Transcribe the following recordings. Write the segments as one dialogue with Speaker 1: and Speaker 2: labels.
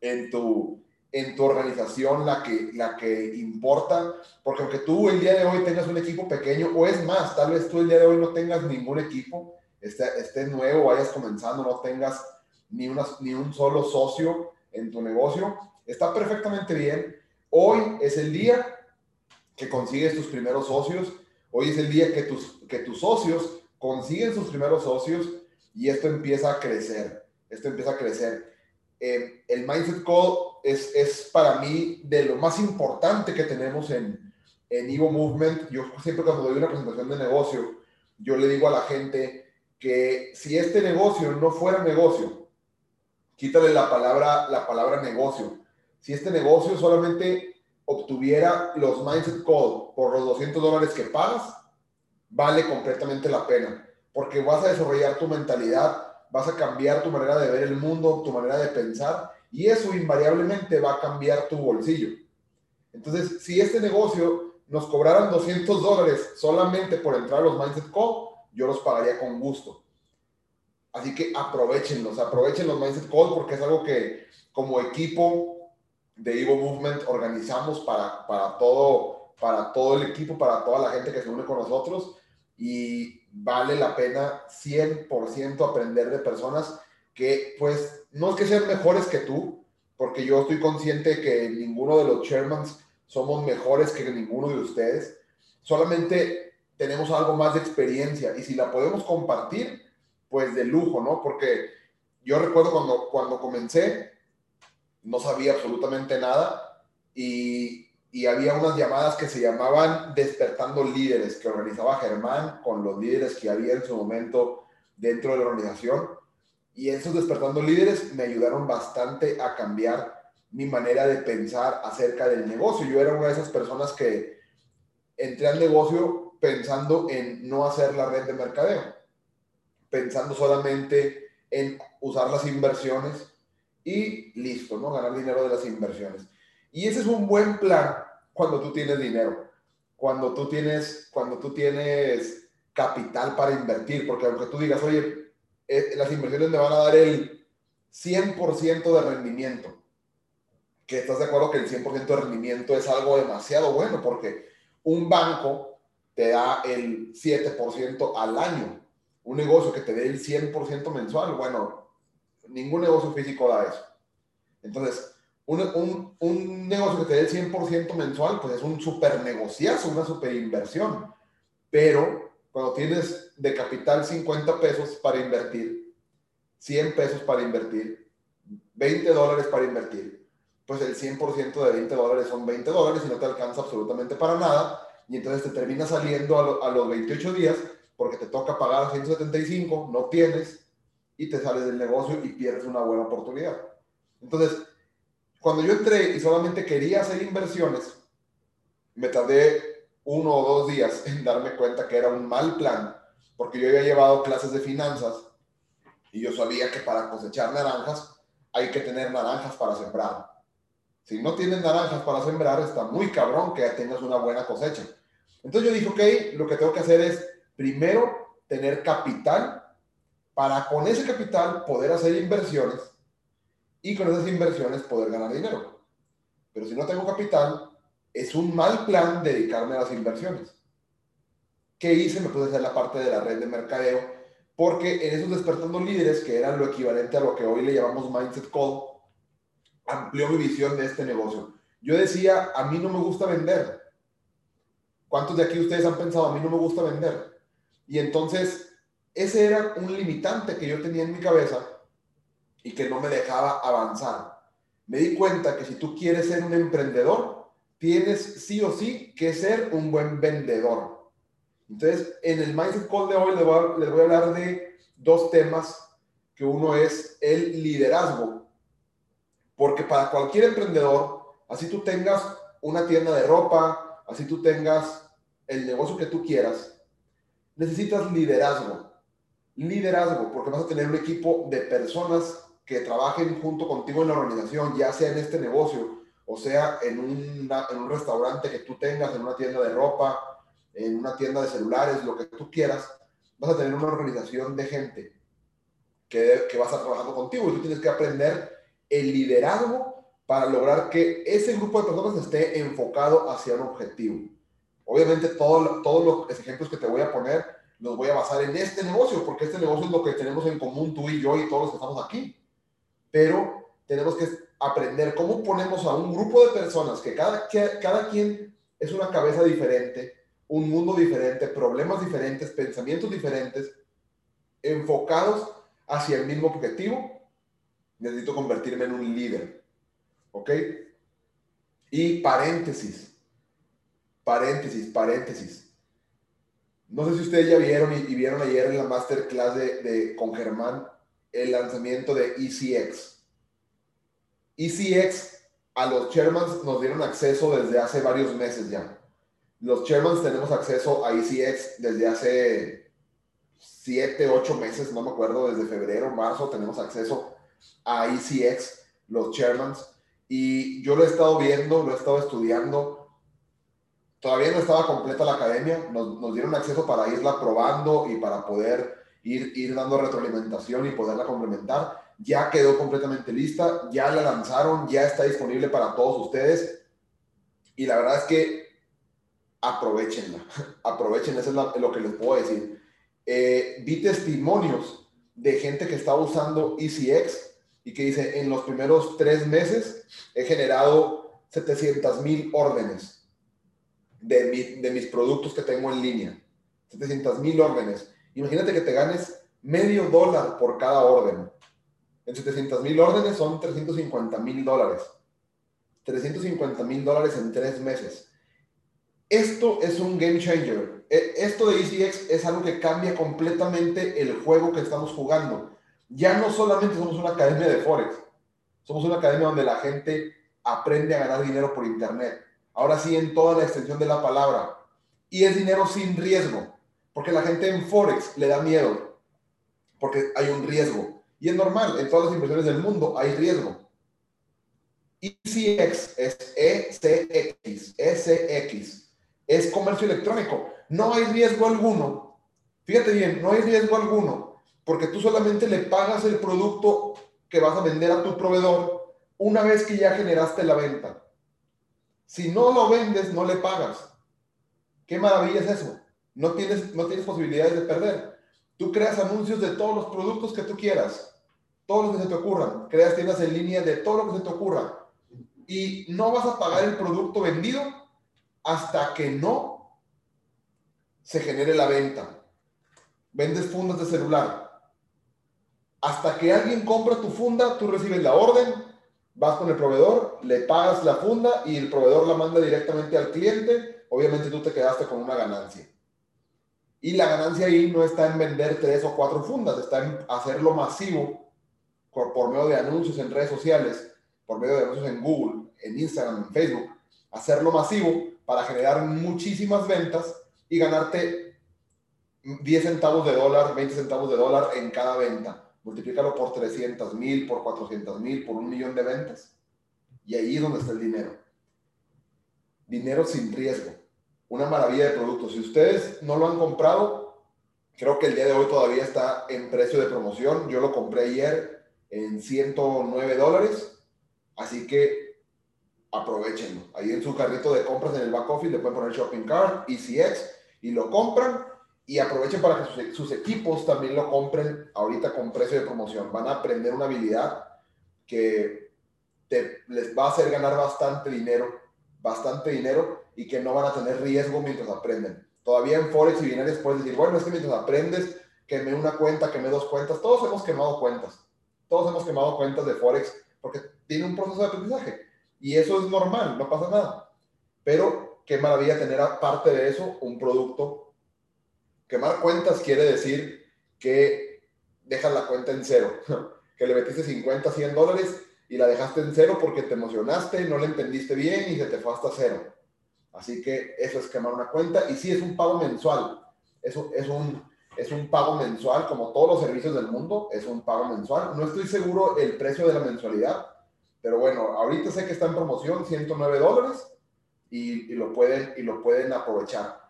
Speaker 1: en tu, en tu organización la que, la que importa, porque aunque tú el día de hoy tengas un equipo pequeño, o es más, tal vez tú el día de hoy no tengas ningún equipo, esté, esté nuevo, vayas comenzando, no tengas ni, una, ni un solo socio en tu negocio, está perfectamente bien. Hoy es el día que consigues tus primeros socios, hoy es el día que tus, que tus socios consiguen sus primeros socios y esto empieza a crecer, esto empieza a crecer. Eh, el Mindset Code es, para mí de lo más importante que tenemos en, en Evo Movement. Yo siempre cuando doy una presentación de negocio, yo le digo a la gente que si este negocio no fuera negocio, quítale la palabra, la palabra negocio. Si este negocio solamente obtuviera los Mindset Code por los 200 dólares que pagas, vale completamente la pena, porque vas a desarrollar tu mentalidad, vas a cambiar tu manera de ver el mundo, tu manera de pensar, y eso invariablemente va a cambiar tu bolsillo. Entonces, si este negocio nos cobraran 200 dólares solamente por entrar a los Mindset Code, yo los pagaría con gusto. Así que aprovechenlos, aprovechen los Mindset Code porque es algo que como equipo de Evo Movement organizamos para, para, todo, para todo el equipo, para toda la gente que se une con nosotros y vale la pena 100% aprender de personas que pues no es que sean mejores que tú, porque yo estoy consciente que ninguno de los chairmans somos mejores que ninguno de ustedes, solamente tenemos algo más de experiencia y si la podemos compartir, pues de lujo, ¿no? Porque yo recuerdo cuando, cuando comencé, no sabía absolutamente nada y, y había unas llamadas que se llamaban Despertando Líderes, que organizaba Germán con los líderes que había en su momento dentro de la organización. Y esos Despertando Líderes me ayudaron bastante a cambiar mi manera de pensar acerca del negocio. Yo era una de esas personas que entré al negocio pensando en no hacer la red de mercadeo, pensando solamente en usar las inversiones y listo, ¿no? Ganar dinero de las inversiones. Y ese es un buen plan cuando tú tienes dinero, cuando tú tienes, cuando tú tienes capital para invertir, porque aunque tú digas, oye, eh, las inversiones me van a dar el 100% de rendimiento, que estás de acuerdo que el 100% de rendimiento es algo demasiado bueno, porque un banco te da el 7% al año. Un negocio que te dé el 100% mensual, bueno, ningún negocio físico da eso. Entonces, un, negocio que te dé el 100% mensual, pues es un super negociazo, una super inversión. Pero cuando tienes de capital 50 pesos para invertir, 100 pesos para invertir, 20 dólares para invertir, pues el 100% de 20 dólares son 20 dólares y no te alcanza absolutamente para nada y entonces te termina saliendo a, los 28 días porque te toca pagar 175, no tienes y te sales del negocio y pierdes una buena oportunidad. Entonces, cuando yo entré y solamente quería hacer inversiones, me tardé uno o dos días en darme cuenta que era un mal plan, porque yo había llevado clases de finanzas y yo sabía que para cosechar naranjas hay que tener naranjas para sembrar. Si no tienes naranjas para sembrar, está muy cabrón que tengas una buena cosecha. Entonces yo dije, ok, lo que tengo que hacer es primero tener capital para con ese capital poder hacer inversiones y con esas inversiones poder ganar dinero. Pero si no tengo capital, es un mal plan dedicarme a las inversiones. ¿Qué hice? Me puse a hacer la parte de la red de mercadeo porque en esos despertando líderes, que eran lo equivalente a lo que hoy le llamamos Mindset Call, amplió mi visión de este negocio. Yo decía, a mí no me gusta vender, ¿Cuántos de aquí ustedes han pensado, a mí no me gusta vender? Y entonces, ese era un limitante que yo tenía en mi cabeza y que no me dejaba avanzar. Me di cuenta que si tú quieres ser un emprendedor, tienes sí o sí que ser un buen vendedor. Entonces, en el Mindset Call de hoy les voy, a, les voy a hablar de dos temas, que uno es el liderazgo. Porque para cualquier emprendedor, así tú tengas una tienda de ropa, así tú tengas el negocio que tú quieras, necesitas liderazgo. Liderazgo, porque vas a tener un equipo de personas que trabajen junto contigo en la organización, ya sea en este negocio, o sea en, en un restaurante que tú tengas, en una tienda de ropa, en una tienda de celulares, lo que tú quieras, vas a tener una organización de gente que, que va a estar trabajando contigo y tú tienes que aprender el liderazgo para lograr que ese grupo de personas esté enfocado hacia un objetivo. Obviamente todo, todos los ejemplos que te voy a poner los voy a basar en este negocio, porque este negocio es lo que tenemos en común tú y yo y todos los que estamos aquí. Pero tenemos que aprender cómo ponemos a un grupo de personas que cada, que cada quien es una cabeza diferente, un mundo diferente, problemas diferentes, pensamientos diferentes, enfocados hacia el mismo objetivo, necesito convertirme en un líder. ¿Ok? Y paréntesis, paréntesis, paréntesis. No sé si ustedes ya vieron y, vieron ayer en la masterclass de, de, con Germán el lanzamiento de ECX. ECX a los chairmans nos dieron acceso desde hace varios meses ya. Los chairmans tenemos acceso a ECX desde hace 7, 8 meses, no me acuerdo, desde febrero, marzo tenemos acceso a ECX, los chairmans. Y yo lo he estado viendo, lo he estado estudiando. Todavía no estaba completa la academia, nos, nos dieron acceso para irla probando y para poder ir, ir dando retroalimentación y poderla complementar ya quedó completamente lista, ya la lanzaron, ya está disponible para todos ustedes. Y la verdad es que aprovechenla, aprovechen, eso es lo que les puedo decir. Eh, vi testimonios de gente que está usando ECX y que dice, en los primeros tres meses he generado 700 mil órdenes de, de mis productos que tengo en línea. 700 mil órdenes. Imagínate que te ganes medio dólar por cada orden. En 700 mil órdenes son 350 mil dólares. 350 mil dólares en tres meses. Esto es un game changer. E, esto de ECX es algo que cambia completamente el juego que estamos jugando. Ya no solamente somos una academia de Forex, somos una academia donde la gente aprende a ganar dinero por Internet. Ahora sí, en toda la extensión de la palabra. Y es dinero sin riesgo, porque la gente en Forex le da miedo, porque hay un riesgo. Y es normal, en todas las inversiones del mundo hay riesgo. ECX es ECX, SX, es comercio electrónico. No hay riesgo alguno. Fíjate bien, no hay riesgo alguno, porque tú solamente le pagas el producto que vas a vender a tu proveedor una vez que ya generaste la venta. Si no lo vendes, no le pagas. ¿Qué maravilla es eso? No tienes, no tienes posibilidades de perder. Tú creas anuncios de todos los productos que tú quieras todo lo que se te ocurra. Creas tiendas en línea de todo lo que se te ocurra. Y no vas a pagar el producto vendido hasta que no se genere la venta. Vendes fundas de celular. Hasta que alguien compra tu funda, tú recibes la orden, vas con el proveedor, le pagas la funda y el proveedor la manda directamente al cliente. Obviamente tú te quedaste con una ganancia. Y la ganancia ahí no está en vender tres o cuatro fundas, está en hacerlo masivo por, medio de anuncios en redes sociales, por medio de anuncios en Google, en Instagram, en Facebook, hacerlo masivo para generar muchísimas ventas y ganarte 10 centavos de dólar, 20 centavos de dólar en cada venta. Multiplícalo por 300 mil, por 400 mil, por un millón de ventas. Y ahí es donde está el dinero. Dinero sin riesgo. Una maravilla de producto. Si ustedes no lo han comprado, creo que el día de hoy todavía está en precio de promoción. Yo lo compré ayer en 109 dólares. Así que aprovechenlo. Ahí en su carrito de compras en el back office le pueden poner shopping cart, ECX y lo compran y aprovechen para que sus, equipos también lo compren ahorita con precio de promoción. Van a aprender una habilidad que les va a hacer ganar bastante dinero, bastante dinero y que no van a tener riesgo mientras aprenden. Todavía en Forex y binaries puedes decir, bueno, es que mientras aprendes, quemé una cuenta, quemé dos cuentas, todos hemos quemado cuentas todos hemos quemado cuentas de Forex porque tiene un proceso de aprendizaje. Y eso es normal, no pasa nada. Pero qué maravilla tener aparte de eso un producto. Quemar cuentas quiere decir que dejas la cuenta en cero, que le metiste 50, 100 dólares y la dejaste en cero porque te emocionaste, no la entendiste bien y se te fue hasta cero. Así que eso es quemar una cuenta y sí es un pago mensual. Eso es un, es un pago mensual, como todos los servicios del mundo, es un pago mensual. No estoy seguro el precio de la mensualidad, pero bueno, ahorita sé que está en promoción, 109 dólares, y, lo, pueden, y lo pueden aprovechar.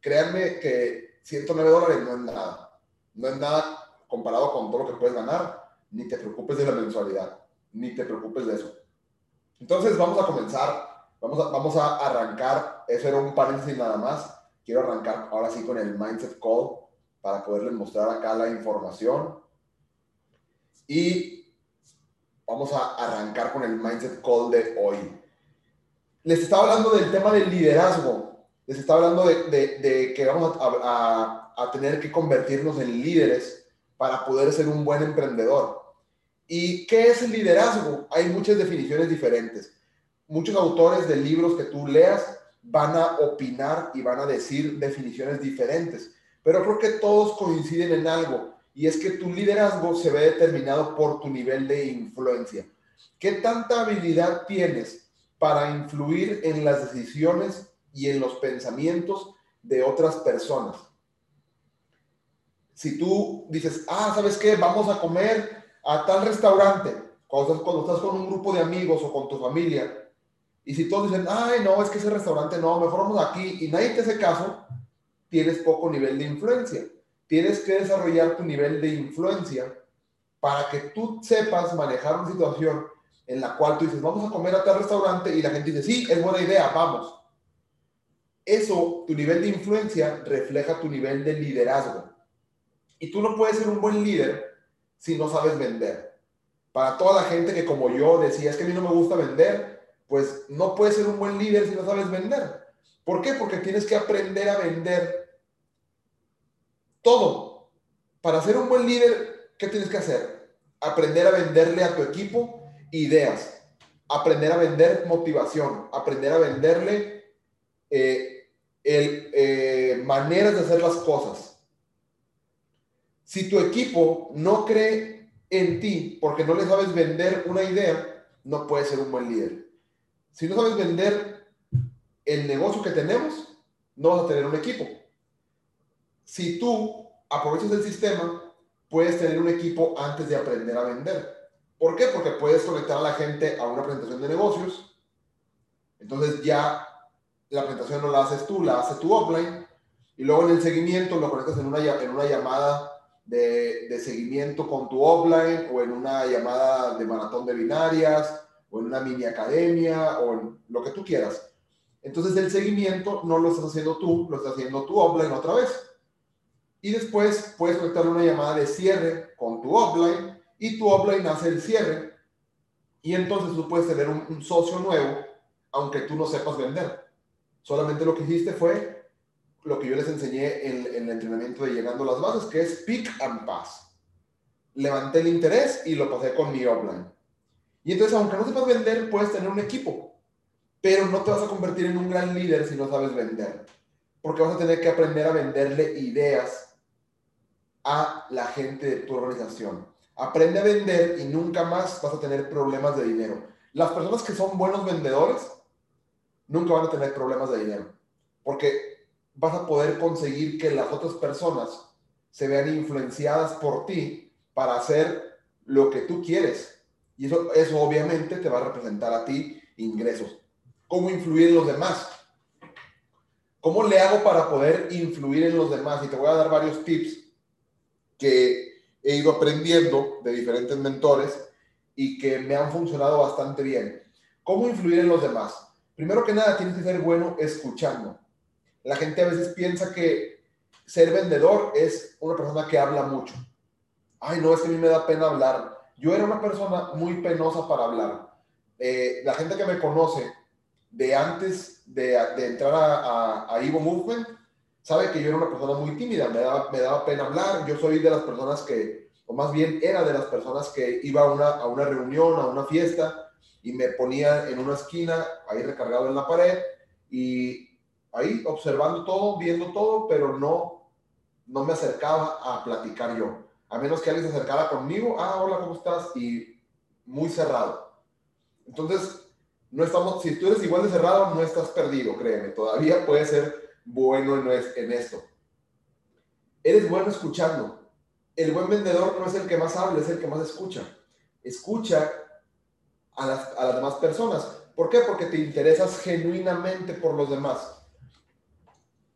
Speaker 1: Créanme que 109 dólares no es nada. No es nada comparado con todo lo que puedes ganar, ni te preocupes de la mensualidad. ni te preocupes de eso. Entonces vamos a comenzar, vamos a, vamos a arrancar, eso era un paréntesis nada más, quiero arrancar ahora sí con el Mindset Call para poderles mostrar acá la información. Y vamos a arrancar con el Mindset Call de hoy. Les estaba hablando del tema del liderazgo, les estaba hablando de, de, que vamos a, a, a tener que convertirnos en líderes para poder ser un buen emprendedor. ¿Y qué es el liderazgo? Hay muchas definiciones diferentes. Muchos autores de libros que tú leas van a opinar y van a decir definiciones diferentes, pero creo que todos coinciden en algo y es que tu liderazgo se ve determinado por tu nivel de influencia. ¿Qué tanta habilidad tienes para influir en las decisiones y en los pensamientos de otras personas? Si tú dices, ah, ¿sabes qué? Vamos a comer a tal restaurante, cuando estás, con un grupo de amigos o con tu familia, y si todos dicen, ay, no, es que ese restaurante no, mejor vamos aquí, y nadie te hace caso, tienes poco nivel de influencia. Tienes que desarrollar tu nivel de influencia para que tú sepas manejar una situación en la cual tú dices, vamos a comer a tal restaurante, y la gente dice, sí, es buena idea, vamos. Eso, tu nivel de influencia, refleja tu nivel de liderazgo. Y tú no puedes ser un buen líder si no sabes vender. Para toda la gente que como yo decía, es que a mí no me gusta vender, pues no puedes ser un buen líder si no sabes vender. ¿Por qué? Porque tienes que aprender a vender todo. Para ser un buen líder, ¿qué tienes que hacer? Aprender a venderle a tu equipo ideas, aprender a vender motivación, aprender a venderle eh, el, eh, maneras de hacer las cosas si tu equipo no cree en ti porque no le sabes vender una idea, no puedes ser un buen líder. Si no sabes vender el negocio que tenemos, no vas a tener un equipo. Si tú aprovechas el sistema, puedes tener un equipo antes de aprender a vender. ¿Por qué? Porque puedes conectar a la gente a una presentación de negocios. Entonces ya la presentación no la haces tú, la hace tu offline. Y luego en el seguimiento lo conectas en una, en una llamada de, seguimiento con tu offline o en una llamada de maratón de binarias o en una mini academia o en lo que tú quieras. Entonces el seguimiento no lo estás haciendo tú, lo estás haciendo tu offline otra vez. Y después puedes conectar una llamada de cierre con tu offline y tu offline hace el cierre. Y entonces tú puedes tener un, socio nuevo, aunque tú no sepas vender. Solamente lo que hiciste fue lo que yo les enseñé en, el entrenamiento de Llegando a las Bases, que es pick and pass. Levanté el interés y lo pasé con mi offline. Y entonces, aunque no sepas vender, puedes tener un equipo, pero no te vas a convertir en un gran líder si no sabes vender. Porque vas a tener que aprender a venderle ideas a la gente de tu organización. Aprende a vender y nunca más vas a tener problemas de dinero. Las personas que son buenos vendedores nunca van a tener problemas de dinero. Porque vas a poder conseguir que las otras personas se vean influenciadas por ti para hacer lo que tú quieres. Y eso, eso obviamente te va a representar a ti ingresos. ¿Cómo influir en los demás? ¿Cómo le hago para poder influir en los demás? Y te voy a dar varios tips que he ido aprendiendo de diferentes mentores y que me han funcionado bastante bien. ¿Cómo influir en los demás? Primero que nada, tienes que ser bueno escuchando. La gente a veces piensa que ser vendedor es una persona que habla mucho. Ay, no, es que a mí me da pena hablar. Yo era una persona muy penosa para hablar. Eh, la gente que me conoce de antes de, entrar a, a, Evo Movement sabe que yo era una persona muy tímida, me daba, me daba pena hablar. Yo soy de las personas que, o más bien era de las personas que iba a una, a una reunión, a una fiesta y me ponía en una esquina, ahí recargado en la pared y ahí observando todo, viendo todo, pero no, no me acercaba a platicar yo. A menos que alguien se acercara conmigo, ah, hola, ¿cómo estás? Y muy cerrado. Entonces, no estamos, si tú eres igual de cerrado, no estás perdido, créeme, todavía puedes ser bueno en esto. Eres bueno escuchando. El buen vendedor no es el que más habla, es el que más escucha. Escucha a las, a las demás personas. ¿Por qué? Porque te interesas genuinamente por los demás.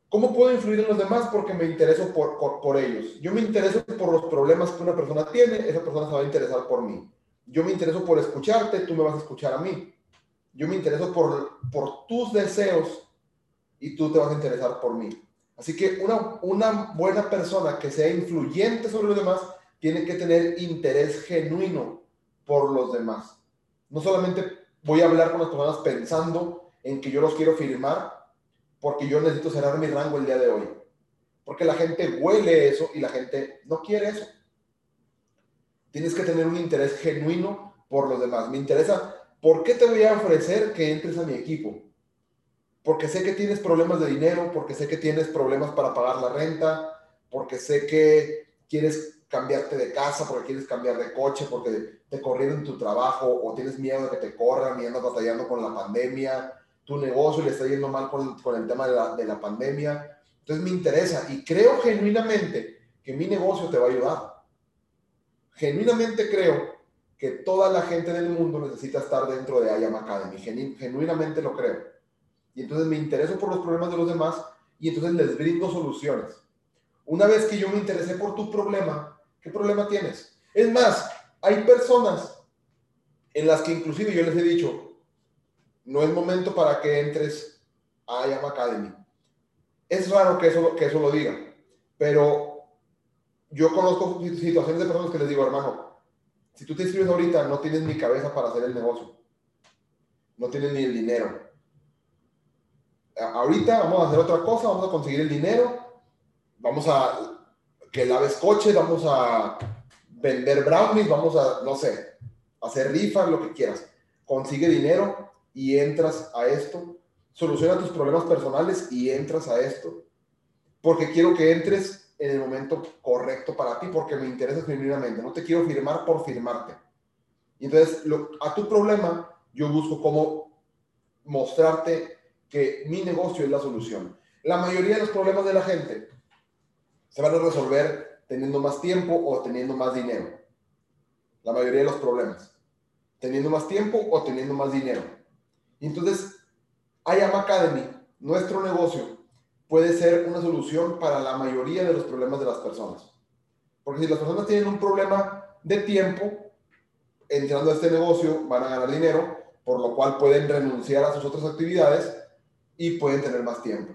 Speaker 1: ¿Cómo puedo influir en los demás? Porque me intereso por, por, ellos. Yo me intereso por los problemas que una persona tiene, esa persona se va a interesar por mí. yo me intereso por escucharte, tú me vas a escuchar a mí. Yo me intereso por, por tus deseos y tú te vas a interesar por mí. Así que una, una buena persona que sea influyente sobre los demás tiene que tener interés genuino por los demás. No solamente voy a hablar con las personas pensando en que yo los quiero firmar porque yo necesito cerrar mi rango el día de hoy. Porque la gente huele eso y la gente no quiere eso. Tienes que tener un interés genuino por los demás. Me interesa, ¿por qué te voy a ofrecer que entres a mi equipo? Porque sé que tienes problemas de dinero, porque sé que tienes problemas para pagar la renta, porque sé que quieres cambiarte de casa, porque quieres cambiar de coche, porque te corrieron tu trabajo o tienes miedo de que te corran y andas batallando con la pandemia, tu negocio le está yendo mal con, con el tema de la, de la pandemia. Entonces me interesa y creo genuinamente que mi negocio te va a ayudar. Genuinamente creo que toda la gente del mundo necesita estar dentro de IAM Academy. genuinamente lo creo. Y entonces me intereso por los problemas de los demás y entonces les brindo soluciones. Una vez que yo me interesé por tu problema, ¿qué problema tienes? Es más, hay personas en las que inclusive yo les he dicho, no es momento para que entres a IAM Academy. Es raro que eso, que eso lo diga, pero yo conozco situaciones de personas que les digo, hermano, si tú te inscribes ahorita, no tienes ni cabeza para hacer el negocio. No tienes ni el dinero. Ahorita vamos a hacer otra cosa, vamos a conseguir el dinero, vamos a que laves coches, vamos a vender brownies, vamos a, no sé, hacer rifas, lo que quieras. Consigue dinero y entras a esto. Soluciona tus problemas personales y entras a esto. Porque quiero que entres en el momento correcto para ti porque me interesa genuinamente. No te quiero firmar por firmarte. Y entonces, a tu problema, yo busco cómo mostrarte que mi negocio es la solución. La mayoría de los problemas de la gente se van a resolver teniendo más tiempo o teniendo más dinero. La mayoría de los problemas. Teniendo más tiempo o teniendo más dinero. Y entonces, IAM Academy, nuestro negocio, puede ser una solución para la mayoría de los problemas de las personas. Porque si las personas tienen un problema de tiempo, entrando a este negocio van a ganar dinero, por lo cual pueden renunciar a sus otras actividades y pueden tener más tiempo.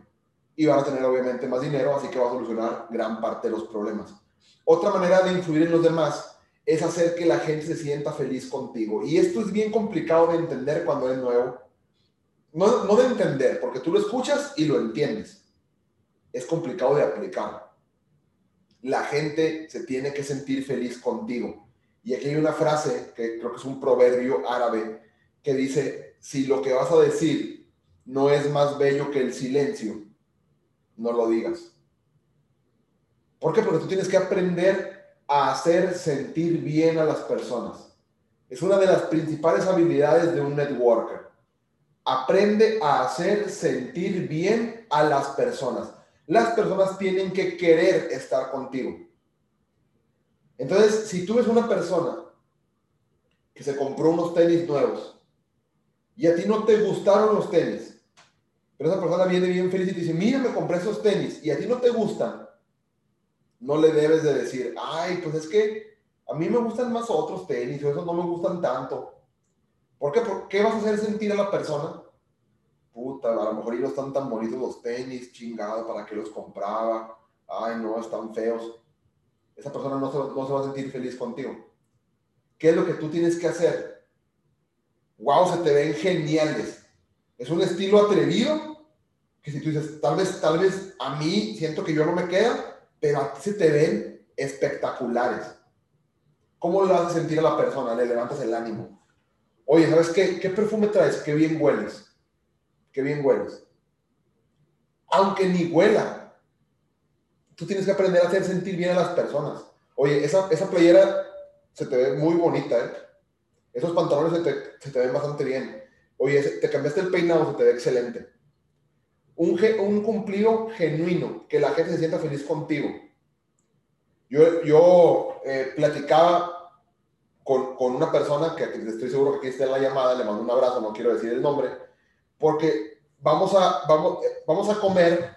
Speaker 1: Y van a tener obviamente más dinero, así que va a solucionar gran parte de los problemas. Otra manera de influir en los demás es hacer que la gente se sienta feliz contigo. Y esto es bien complicado de entender cuando es nuevo. No, no de entender, porque tú lo escuchas y lo entiendes es complicado de aplicar. La gente se tiene que sentir feliz contigo. Y aquí hay una frase que creo que es un proverbio árabe que dice, si lo que vas a decir no es más bello que el silencio, no lo digas. ¿Por qué? Porque tú tienes que aprender a hacer sentir bien a las personas. Es una de las principales habilidades de un networker. Aprende a hacer sentir bien a las personas las personas tienen que querer estar contigo. Entonces, si tú ves una persona que se compró unos tenis nuevos y a ti no te gustaron los tenis, pero esa persona viene bien feliz y te dice, mira, me compré esos tenis y a ti no te gustan, no le debes de decir, ay, pues es que a mí me gustan más otros tenis o esos no me gustan tanto. ¿Por qué? ¿Por qué vas a hacer sentir a la persona puta, a lo mejor y no están tan bonitos los tenis, chingado, ¿para qué los compraba? Ay, no, están feos. Esa persona no se, va a sentir feliz contigo. ¿Qué es lo que tú tienes que hacer? Wow, se te ven geniales. Es un estilo atrevido que si tú dices, tal vez, tal vez a mí siento que yo no me queda, pero a ti se te ven espectaculares. ¿Cómo le haces sentir a la persona? Le levantas el ánimo. Oye, ¿sabes qué? ¿Qué perfume traes? Qué bien hueles qué bien hueles. Aunque ni huela, tú tienes que aprender a hacer sentir bien a las personas. Oye, esa, esa playera se te ve muy bonita, ¿eh? Esos pantalones se te, se te ven bastante bien. Oye, te cambiaste el peinado, se te ve excelente. Un, un cumplido genuino, que la gente se sienta feliz contigo. Yo, yo eh, platicaba con, con, una persona que estoy seguro que aquí está en la llamada, le mando un abrazo, no quiero decir el nombre, porque vamos a, vamos, vamos a comer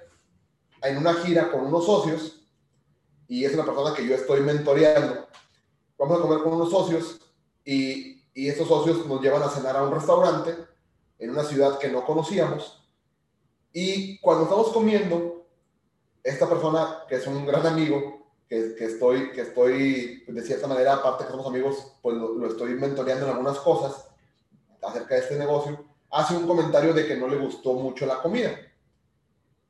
Speaker 1: en una gira con unos socios y es una persona que yo estoy mentoreando. Vamos a comer con unos socios y, y estos socios nos llevan a cenar a un restaurante en una ciudad que no conocíamos. Y cuando estamos comiendo, esta persona, que es un gran amigo, que, estoy, que estoy, de cierta manera, aparte que somos amigos, pues lo, lo estoy mentoreando en algunas cosas acerca de este negocio, hace un comentario de que no le gustó mucho la comida.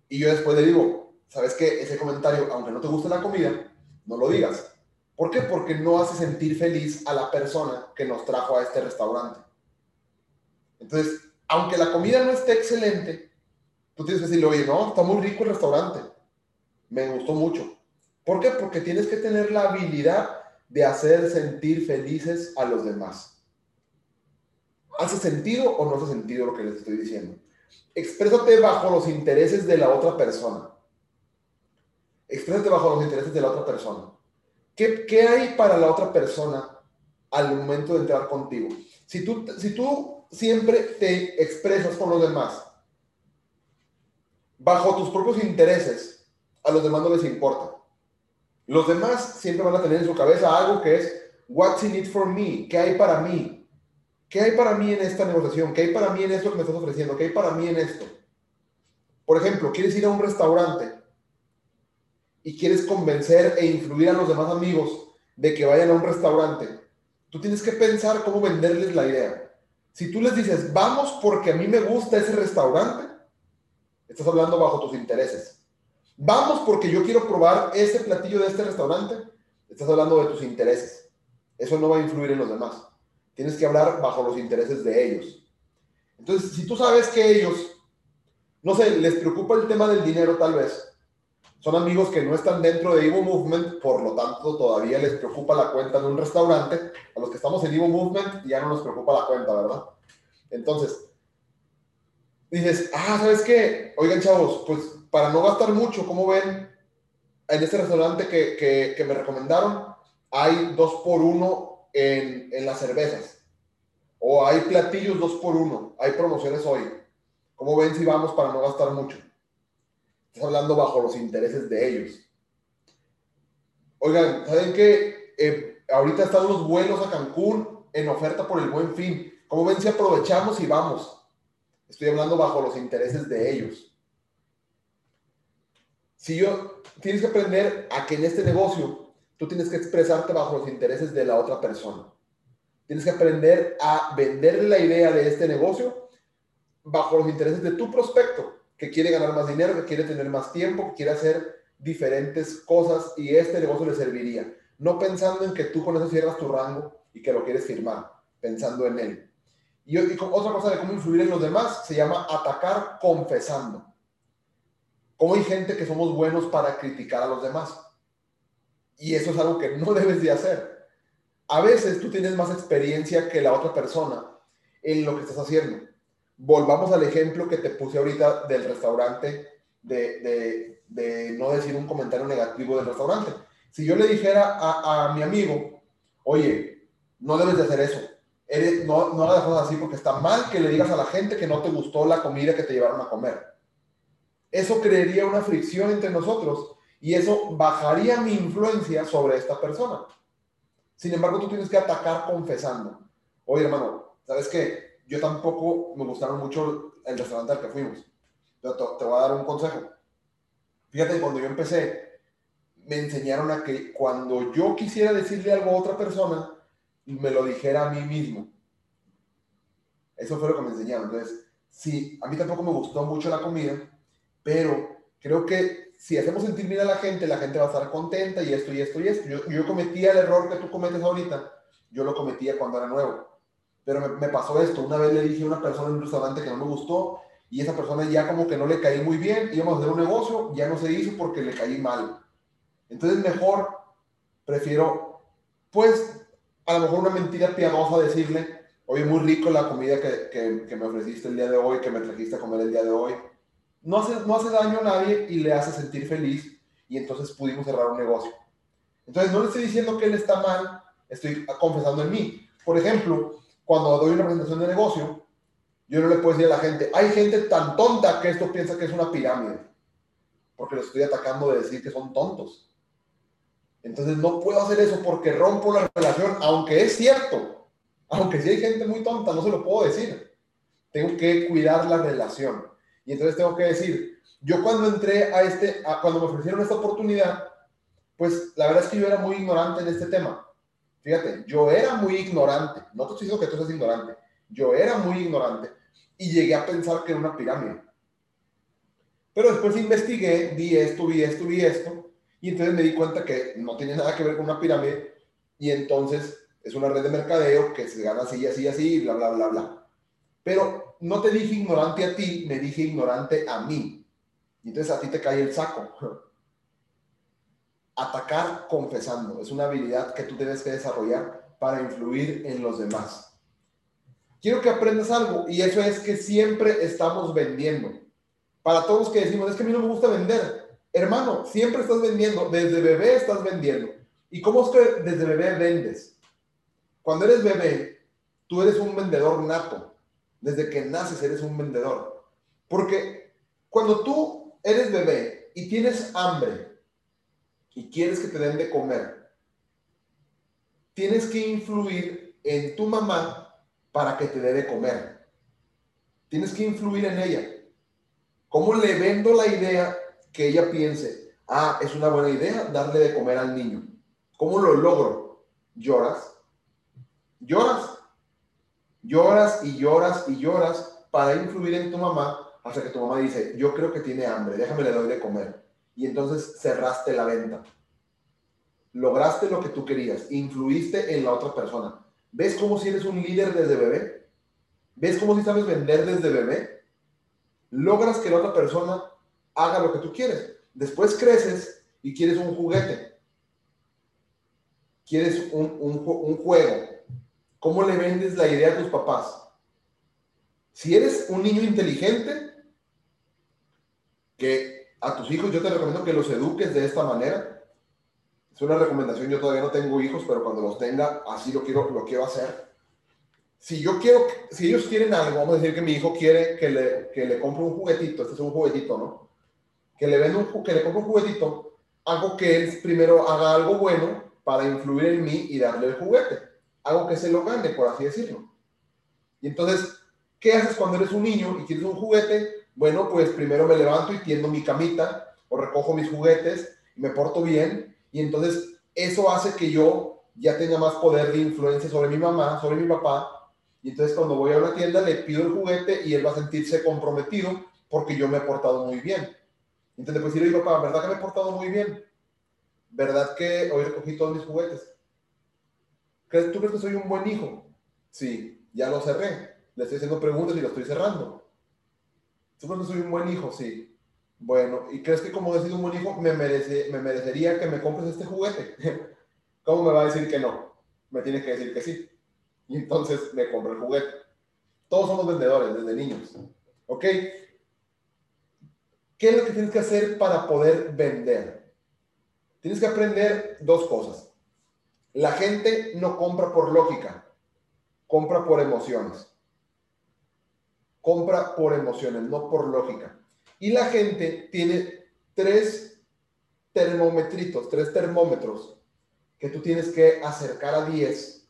Speaker 1: Y yo después le digo, ¿sabes qué? Ese comentario, aunque no te guste la comida, no lo digas. ¿Por qué? Porque no hace sentir feliz a la persona que nos trajo a este restaurante. Entonces, aunque la comida no esté excelente, tú tienes que decirle, oye, no, está muy rico el restaurante. Me gustó mucho. ¿Por qué? Porque tienes que tener la habilidad de hacer sentir felices a los demás. ¿Hace sentido o no hace sentido lo que les estoy diciendo? Exprésate bajo los intereses de la otra persona. Exprésate bajo los intereses de la otra persona. ¿Qué, ¿Qué, hay para la otra persona al momento de entrar contigo? Si tú, si tú siempre te expresas con los demás bajo tus propios intereses, a los demás no les importa. Los demás siempre van a tener en su cabeza algo que es, what's in it for me? ¿Qué hay para mí? ¿Qué hay para mí en esta negociación? ¿Qué hay para mí en esto que me estás ofreciendo? ¿Qué hay para mí en esto? Por ejemplo, quieres ir a un restaurante y quieres convencer e influir a los demás amigos de que vayan a un restaurante. Tú tienes que pensar cómo venderles la idea. Si tú les dices, vamos porque a mí me gusta ese restaurante, estás hablando bajo tus intereses. Vamos porque yo quiero probar ese platillo de este restaurante, estás hablando de tus intereses. Eso no va a influir en los demás. Tienes que hablar bajo los intereses de ellos. Entonces, si tú sabes que ellos, no sé, les preocupa el tema del dinero tal vez, son amigos que no están dentro de Evo Movement, por lo tanto todavía les preocupa la cuenta de un restaurante. A los que estamos en Evo Movement ya no nos preocupa la cuenta, ¿verdad? Entonces, dices, ah, ¿sabes qué? Oigan, chavos, pues para no gastar mucho, ¿cómo ven? En este restaurante que, que, me recomendaron, hay dos por uno en, en las cervezas. O hay platillos dos por uno. Hay promociones hoy. ¿Cómo ven si vamos para no gastar mucho? Estás hablando bajo los intereses de ellos. Oigan, ¿saben qué? Eh, ahorita están los vuelos a Cancún en oferta por el buen fin. ¿Cómo ven si aprovechamos y vamos? Estoy hablando bajo los intereses de ellos. Si yo, tienes que aprender a que en este negocio tú tienes que expresarte bajo los intereses de la otra persona. Tienes que aprender a vender la idea de este negocio bajo los intereses de tu prospecto, que quiere ganar más dinero, que quiere tener más tiempo, que quiere hacer diferentes cosas y este negocio le serviría. No pensando en que tú con eso cierras tu rango y que lo quieres firmar, pensando en él. Y, y otra cosa de cómo influir en los demás se llama atacar confesando. Como hay gente que somos buenos para criticar a los demás y eso es algo que no debes de hacer. A veces tú tienes más experiencia que la otra persona en lo que estás haciendo. Volvamos al ejemplo que te puse ahorita del restaurante, de, de, no decir un comentario negativo del restaurante. Si yo le dijera a, a mi amigo, oye, no debes de hacer eso, Eres, no, no hagas cosas así porque está mal que le digas a la gente que no te gustó la comida que te llevaron a comer. Eso crearía una fricción entre nosotros y eso bajaría mi influencia sobre esta persona. Sin embargo, tú tienes que atacar confesando. Oye, hermano, ¿sabes qué? Yo tampoco me gustaron mucho el restaurante al que fuimos. Te, voy a dar un consejo. Fíjate, cuando yo empecé, me enseñaron a que cuando yo quisiera decirle algo a otra persona, me lo dijera a mí mismo. Eso fue lo que me enseñaron. Entonces, sí, a mí tampoco me gustó mucho la comida, pero creo que si hacemos sentir bien a la gente, la gente va a estar contenta y esto y esto y esto. Yo, cometía el error que tú cometes ahorita, yo lo cometía cuando era nuevo. Pero me, me, pasó esto, una vez le dije a una persona en un restaurante que no me gustó y esa persona ya como que no le caí muy bien, íbamos a hacer un negocio, ya no se hizo porque le caí mal. Entonces mejor prefiero, pues, a lo mejor una mentira piadosa decirle, oye, muy rico la comida que, que, que me ofreciste el día de hoy, que me trajiste a comer el día de hoy no hace, no hace daño a nadie y le hace sentir feliz y entonces pudimos cerrar un negocio. Entonces no le estoy diciendo que él está mal, estoy confesando en mí. Por ejemplo, cuando doy una presentación de negocio, yo no le puedo decir a la gente, hay gente tan tonta que esto piensa que es una pirámide, porque le estoy atacando de decir que son tontos. Entonces no puedo hacer eso porque rompo la relación, aunque es cierto, Aunque si hay gente muy tonta, no se lo puedo decir. Tengo que cuidar la relación. Y entonces tengo que decir, yo cuando entré a este, cuando me ofrecieron esta oportunidad, pues la verdad es que yo era muy ignorante en este tema. Fíjate, yo era muy ignorante. No te estoy diciendo que tú seas ignorante. Yo era muy ignorante y llegué a pensar que era una pirámide. Pero después investigué, vi esto, vi esto, vi esto, y entonces me di cuenta que no tenía nada que ver con una pirámide, y entonces es una red de mercadeo que se gana así, así, así, bla, bla, bla, bla. Pero no te dije ignorante a ti, me dije ignorante a mí. Y entonces a ti te cae el saco. Atacar confesando es una habilidad que tú tienes que desarrollar para influir en los demás. Quiero que aprendas algo y eso es que siempre estamos vendiendo. Para todos que decimos, es que a mí no me gusta vender. Hermano, siempre estás vendiendo. Desde bebé estás vendiendo. ¿Y cómo es que desde bebé vendes? Cuando eres bebé, tú eres un vendedor nato. Desde que naces eres un vendedor. Porque cuando tú eres bebé y tienes hambre y quieres que te den de comer, tienes que influir en tu mamá para que te dé de comer. Tienes que influir en ella. ¿Cómo le vendo la idea que ella piense, ah, es una buena idea darle de comer al niño? ¿Cómo lo logro? Lloras. Lloras. Lloras y lloras y lloras para influir en tu mamá hasta que tu mamá dice, yo creo que tiene hambre, déjame le doy de comer y entonces cerraste la venta. Lograste lo que tú querías, influiste en la otra persona. ¿Ves cómo si eres un líder desde bebé? ¿Ves cómo si sabes vender desde bebé? Logras que la otra persona haga lo que tú quieres. Después creces y quieres un juguete. Quieres un, un juego. ¿Cómo le vendes la idea a tus papás? Si eres un niño inteligente, que a tus hijos yo te recomiendo que los eduques de esta manera. Es una recomendación, yo todavía no tengo hijos, pero cuando los tenga, así lo quiero, lo quiero hacer. Si yo quiero, si ellos quieren algo, vamos a decir que mi hijo quiere que le, que le compre un juguetito, este es un juguetito, ¿no? Que le, venda que le compre un juguetito, hago que él primero haga algo bueno para influir en mí y darle el juguete. Algo que se lo gane, por así decirlo. Y entonces, ¿qué haces cuando eres un niño y quieres un juguete? Bueno, pues primero me levanto y tiendo mi camita o recojo mis juguetes y me porto bien. Y entonces eso hace que yo ya tenga más poder de influencia sobre mi mamá, sobre mi papá. Y entonces cuando voy a una tienda le pido el juguete y él va a sentirse comprometido porque yo me he portado muy bien. Entonces pues si le digo, papá, ¿verdad que me he portado muy bien? ¿Verdad que hoy recogí todos mis juguetes? ¿Tú crees que soy un buen hijo? Sí, ya lo cerré. Le estoy haciendo preguntas y lo estoy cerrando. ¿Tú soy un buen hijo? Sí. Bueno, ¿y crees que como he un buen hijo, me, merece, me merecería que me compres este juguete? ¿Cómo me va a decir que no? Me tiene que decir que sí. Y entonces me compro el juguete. Todos somos vendedores desde niños. ¿Ok? ¿Qué es lo que tienes que hacer para poder vender? Tienes que aprender dos cosas. La gente no compra por lógica, compra por emociones compra por emociones, no por lógica. Y la gente tiene tres termometritos, tres termómetros que tú tienes que acercar a 10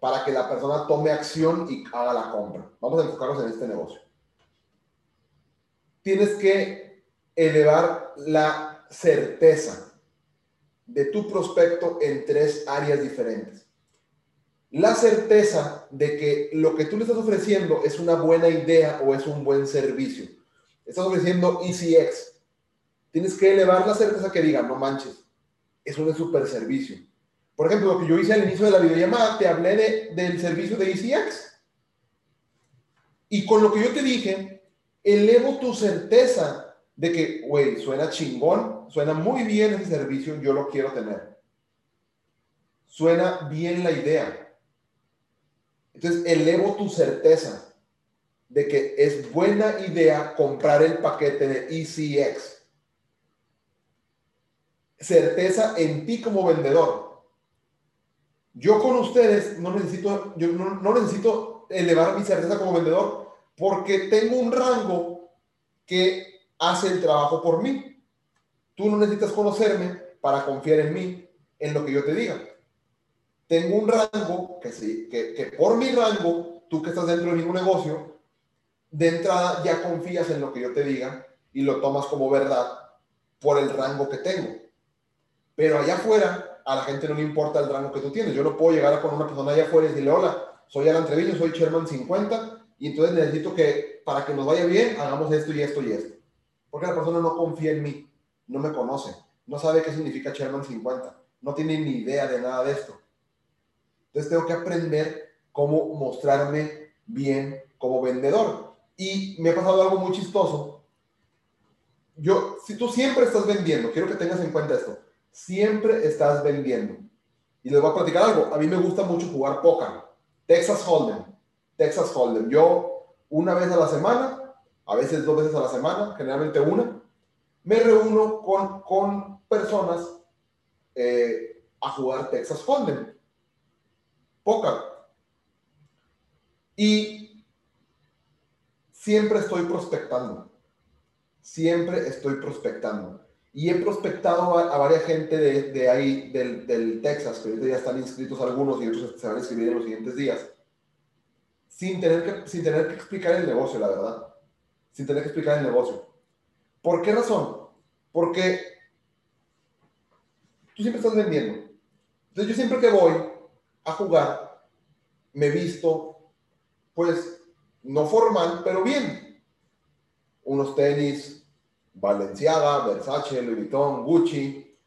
Speaker 1: para que la persona tome acción y haga la compra. Vamos a enfocarnos en este negocio. Tienes que elevar la certeza de tu prospecto en tres áreas diferentes la certeza de que lo que tú le estás ofreciendo es una buena idea o es un buen servicio. Estás ofreciendo ECX. Tienes que elevar la certeza que diga, no manches, es un super servicio. Por ejemplo, lo que yo hice al inicio de la videollamada, te hablé de, del servicio de ECX. Y con lo que yo te dije, elevo tu certeza de que, güey, suena chingón, suena muy bien ese servicio, yo lo quiero tener. Suena bien la idea entonces, elevo tu certeza de que es buena idea comprar el paquete de ECX. Certeza en ti como vendedor. Yo con ustedes no necesito, yo no, necesito elevar mi certeza como vendedor porque tengo un rango que hace el trabajo por mí. Tú no necesitas conocerme para confiar en mí, en lo que yo te diga. tengo un rango que, sí, que, por mi rango, tú que estás dentro de ningún negocio, de entrada ya confías en lo que yo te diga y lo tomas como verdad por el rango que tengo. Pero allá afuera, a la gente no le importa el rango que tú tienes. Yo no puedo llegar con una persona allá afuera y decirle, hola, soy Alan Treviño, soy Chairman 50, y entonces necesito que para que nos vaya bien, hagamos esto y esto y esto. Porque la persona no confía en mí, no me conoce, no sabe qué significa Chairman 50, no tiene ni idea de nada de esto. Entonces tengo que aprender cómo mostrarme bien como vendedor. Y me ha pasado algo muy chistoso. Yo, si tú siempre estás vendiendo, quiero que tengas en cuenta esto, siempre estás vendiendo. Y les voy a platicar algo. A mí me gusta mucho jugar póker. Texas Hold'em. Texas Hold'em. Yo una vez a la semana, a veces dos veces a la semana, generalmente una, me reúno con, con personas eh, a jugar Texas Hold'em. Póker. Y siempre estoy prospectando. Siempre estoy prospectando. Y he prospectado a, varias gente de, de ahí, del, del, Texas, que ahorita ya están inscritos algunos y otros se van a inscribir en los siguientes días, sin tener, que, sin tener que explicar el negocio, la verdad. Sin tener que explicar el negocio. ¿Por qué razón? Porque tú siempre estás vendiendo. Entonces yo siempre que voy a jugar, me visto, pues, no formal, pero bien. Unos tenis Balenciaga, Versace, Louis Vuitton, Gucci,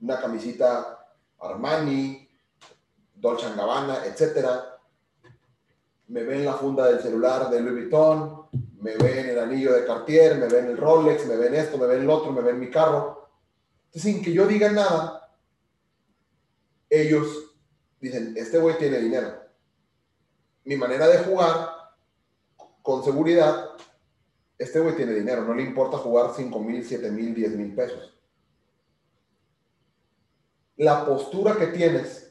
Speaker 1: una camisita Armani, Dolce Gabbana, etc. Me ven la funda del celular de Louis Vuitton, me ven el anillo de Cartier, me ven el Rolex, me ven esto, me ven el otro, me ven mi carro. Entonces, sin que yo diga nada, ellos dicen, este güey tiene dinero. Mi manera de jugar, con seguridad, este güey tiene dinero, no le importa jugar 5 mil, 7 mil, 10 mil pesos. La postura que tienes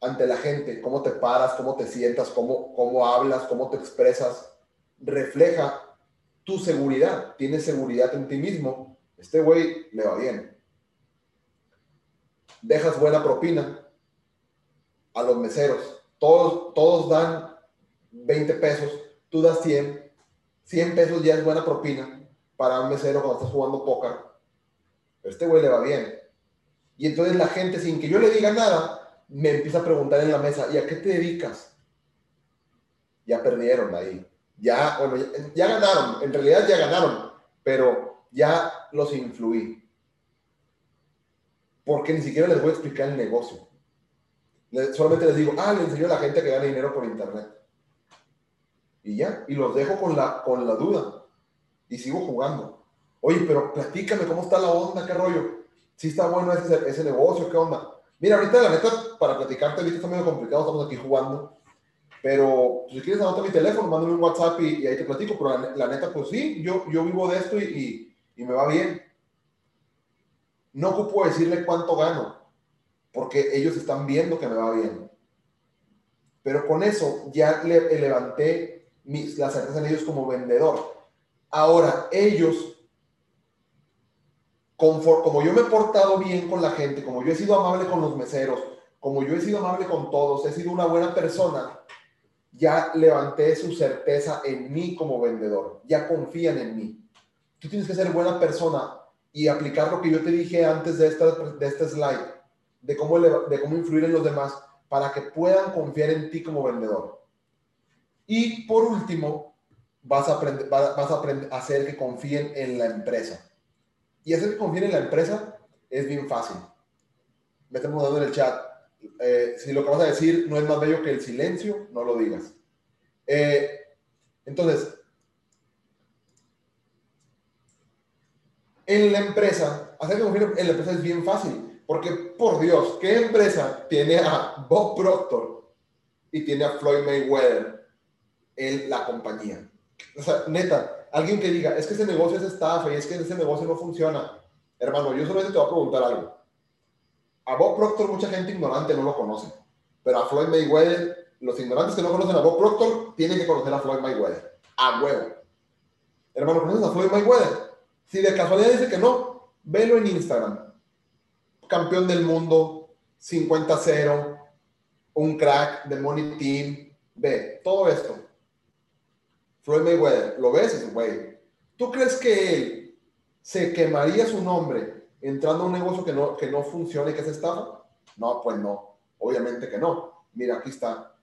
Speaker 1: ante la gente, cómo te paras, cómo te sientas, cómo, cómo hablas, cómo te expresas, refleja tu seguridad. Tienes seguridad en ti mismo. Este güey le va bien. Dejas buena propina a los meseros. Todos, todos dan 20 pesos, tú das 100 100 pesos ya es buena propina para un mesero cuando estás jugando póker. Este güey le va bien. Y entonces la gente, sin que yo le diga nada, me empieza a preguntar en la mesa, ¿y a qué te dedicas? Ya perdieron ahí. Ya, bueno, ya, ganaron. En realidad ya ganaron. Pero ya los influí. Porque ni siquiera les voy a explicar el negocio. solamente les digo, ah, le enseño a la gente que gana dinero por internet y ya, y los dejo con la, con la duda y sigo jugando. Oye, pero platícame cómo está la onda, qué rollo. Si está bueno ese, ese negocio, qué onda. Mira, ahorita la neta, para platicarte, ahorita está medio complicado, estamos aquí jugando. Pero pues, si quieres anota mi teléfono, mándame un WhatsApp y, ahí te platico. Pero la, neta, pues sí, yo, yo vivo de esto y, y, y me va bien. No ocupo decirle cuánto gano, porque ellos están viendo que me va bien. Pero con eso ya le, levanté mis, la certeza en ellos como vendedor. Ahora, ellos, como yo me he portado bien con la gente, como yo he sido amable con los meseros, como yo he sido amable con todos, he sido una buena persona, ya levanté su certeza en mí como vendedor, ya confían en mí. Tú tienes que ser buena persona y aplicar lo que yo te dije antes de, esta, de este slide, de cómo, de cómo influir en los demás para que puedan confiar en ti como vendedor. Y por último, vas a, aprender, vas a aprender a hacer que confíen en la empresa. Y hacer que confíen en la empresa es bien fácil. Me están preguntando en el chat. Eh, si lo que vas a decir no es más bello que el silencio, no lo digas. Eh, entonces, en la empresa, hacer que confíen en la empresa es bien fácil. Porque, por Dios, ¿qué empresa tiene a Bob Proctor y tiene a Floyd Mayweather en la compañía. O sea, neta, alguien que diga, es que ese negocio es estafa y es que ese negocio no funciona. Hermano, yo solamente te voy a preguntar algo. A Bob Proctor mucha gente ignorante no lo conoce, pero a Floyd Mayweather, los ignorantes que no conocen a Bob Proctor tienen que conocer a Floyd Mayweather. A huevo. Hermano, ¿conoces a Floyd Mayweather? Si de casualidad dice que no, velo en Instagram. Campeón del mundo, 50-0, un crack de Money Team. Ve, todo esto. Floyd Mayweather, lo ves, güey. ¿Tú crees que él se quemaría su nombre entrando a un negocio que no, que no funcione y que se estafa? No, pues no. Obviamente que no. Mira, aquí está.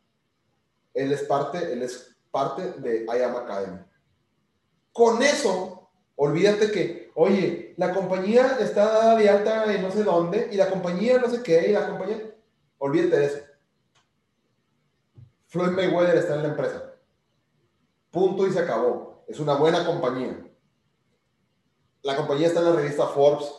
Speaker 1: Él es parte, él es parte de I Am Academy. Con eso, olvídate que, oye, la compañía está de alta en no sé dónde, y la compañía no sé qué, y la compañía. Olvídate de eso. Floyd Mayweather está en la empresa. Punto y se acabó. Es una buena compañía. La compañía está en la revista Forbes.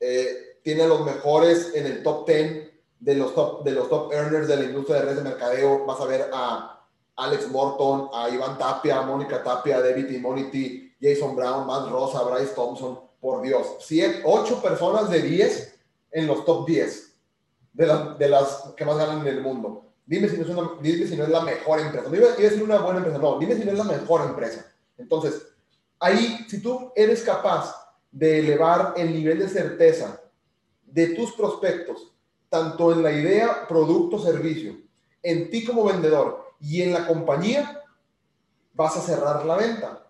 Speaker 1: Eh, tiene los mejores en el top 10 de los top, de los top earners de la industria de redes de mercadeo. Vas a ver a Alex Morton, a Iván Tapia, a Mónica Tapia, David Immunity, Jason Brown, Matt Rosa, Bryce Thompson, por Dios, siete, ocho personas de 10 en los top 10 de, de las que más ganan en el mundo. Dime si no es, una, dime si no es la mejor empresa. No iba a decir una buena empresa, no, dime si no es la mejor empresa. Entonces, ahí, si tú eres capaz de elevar el nivel de certeza de tus prospectos, tanto en la idea, producto, servicio, en ti como vendedor y en la compañía, vas a cerrar la venta.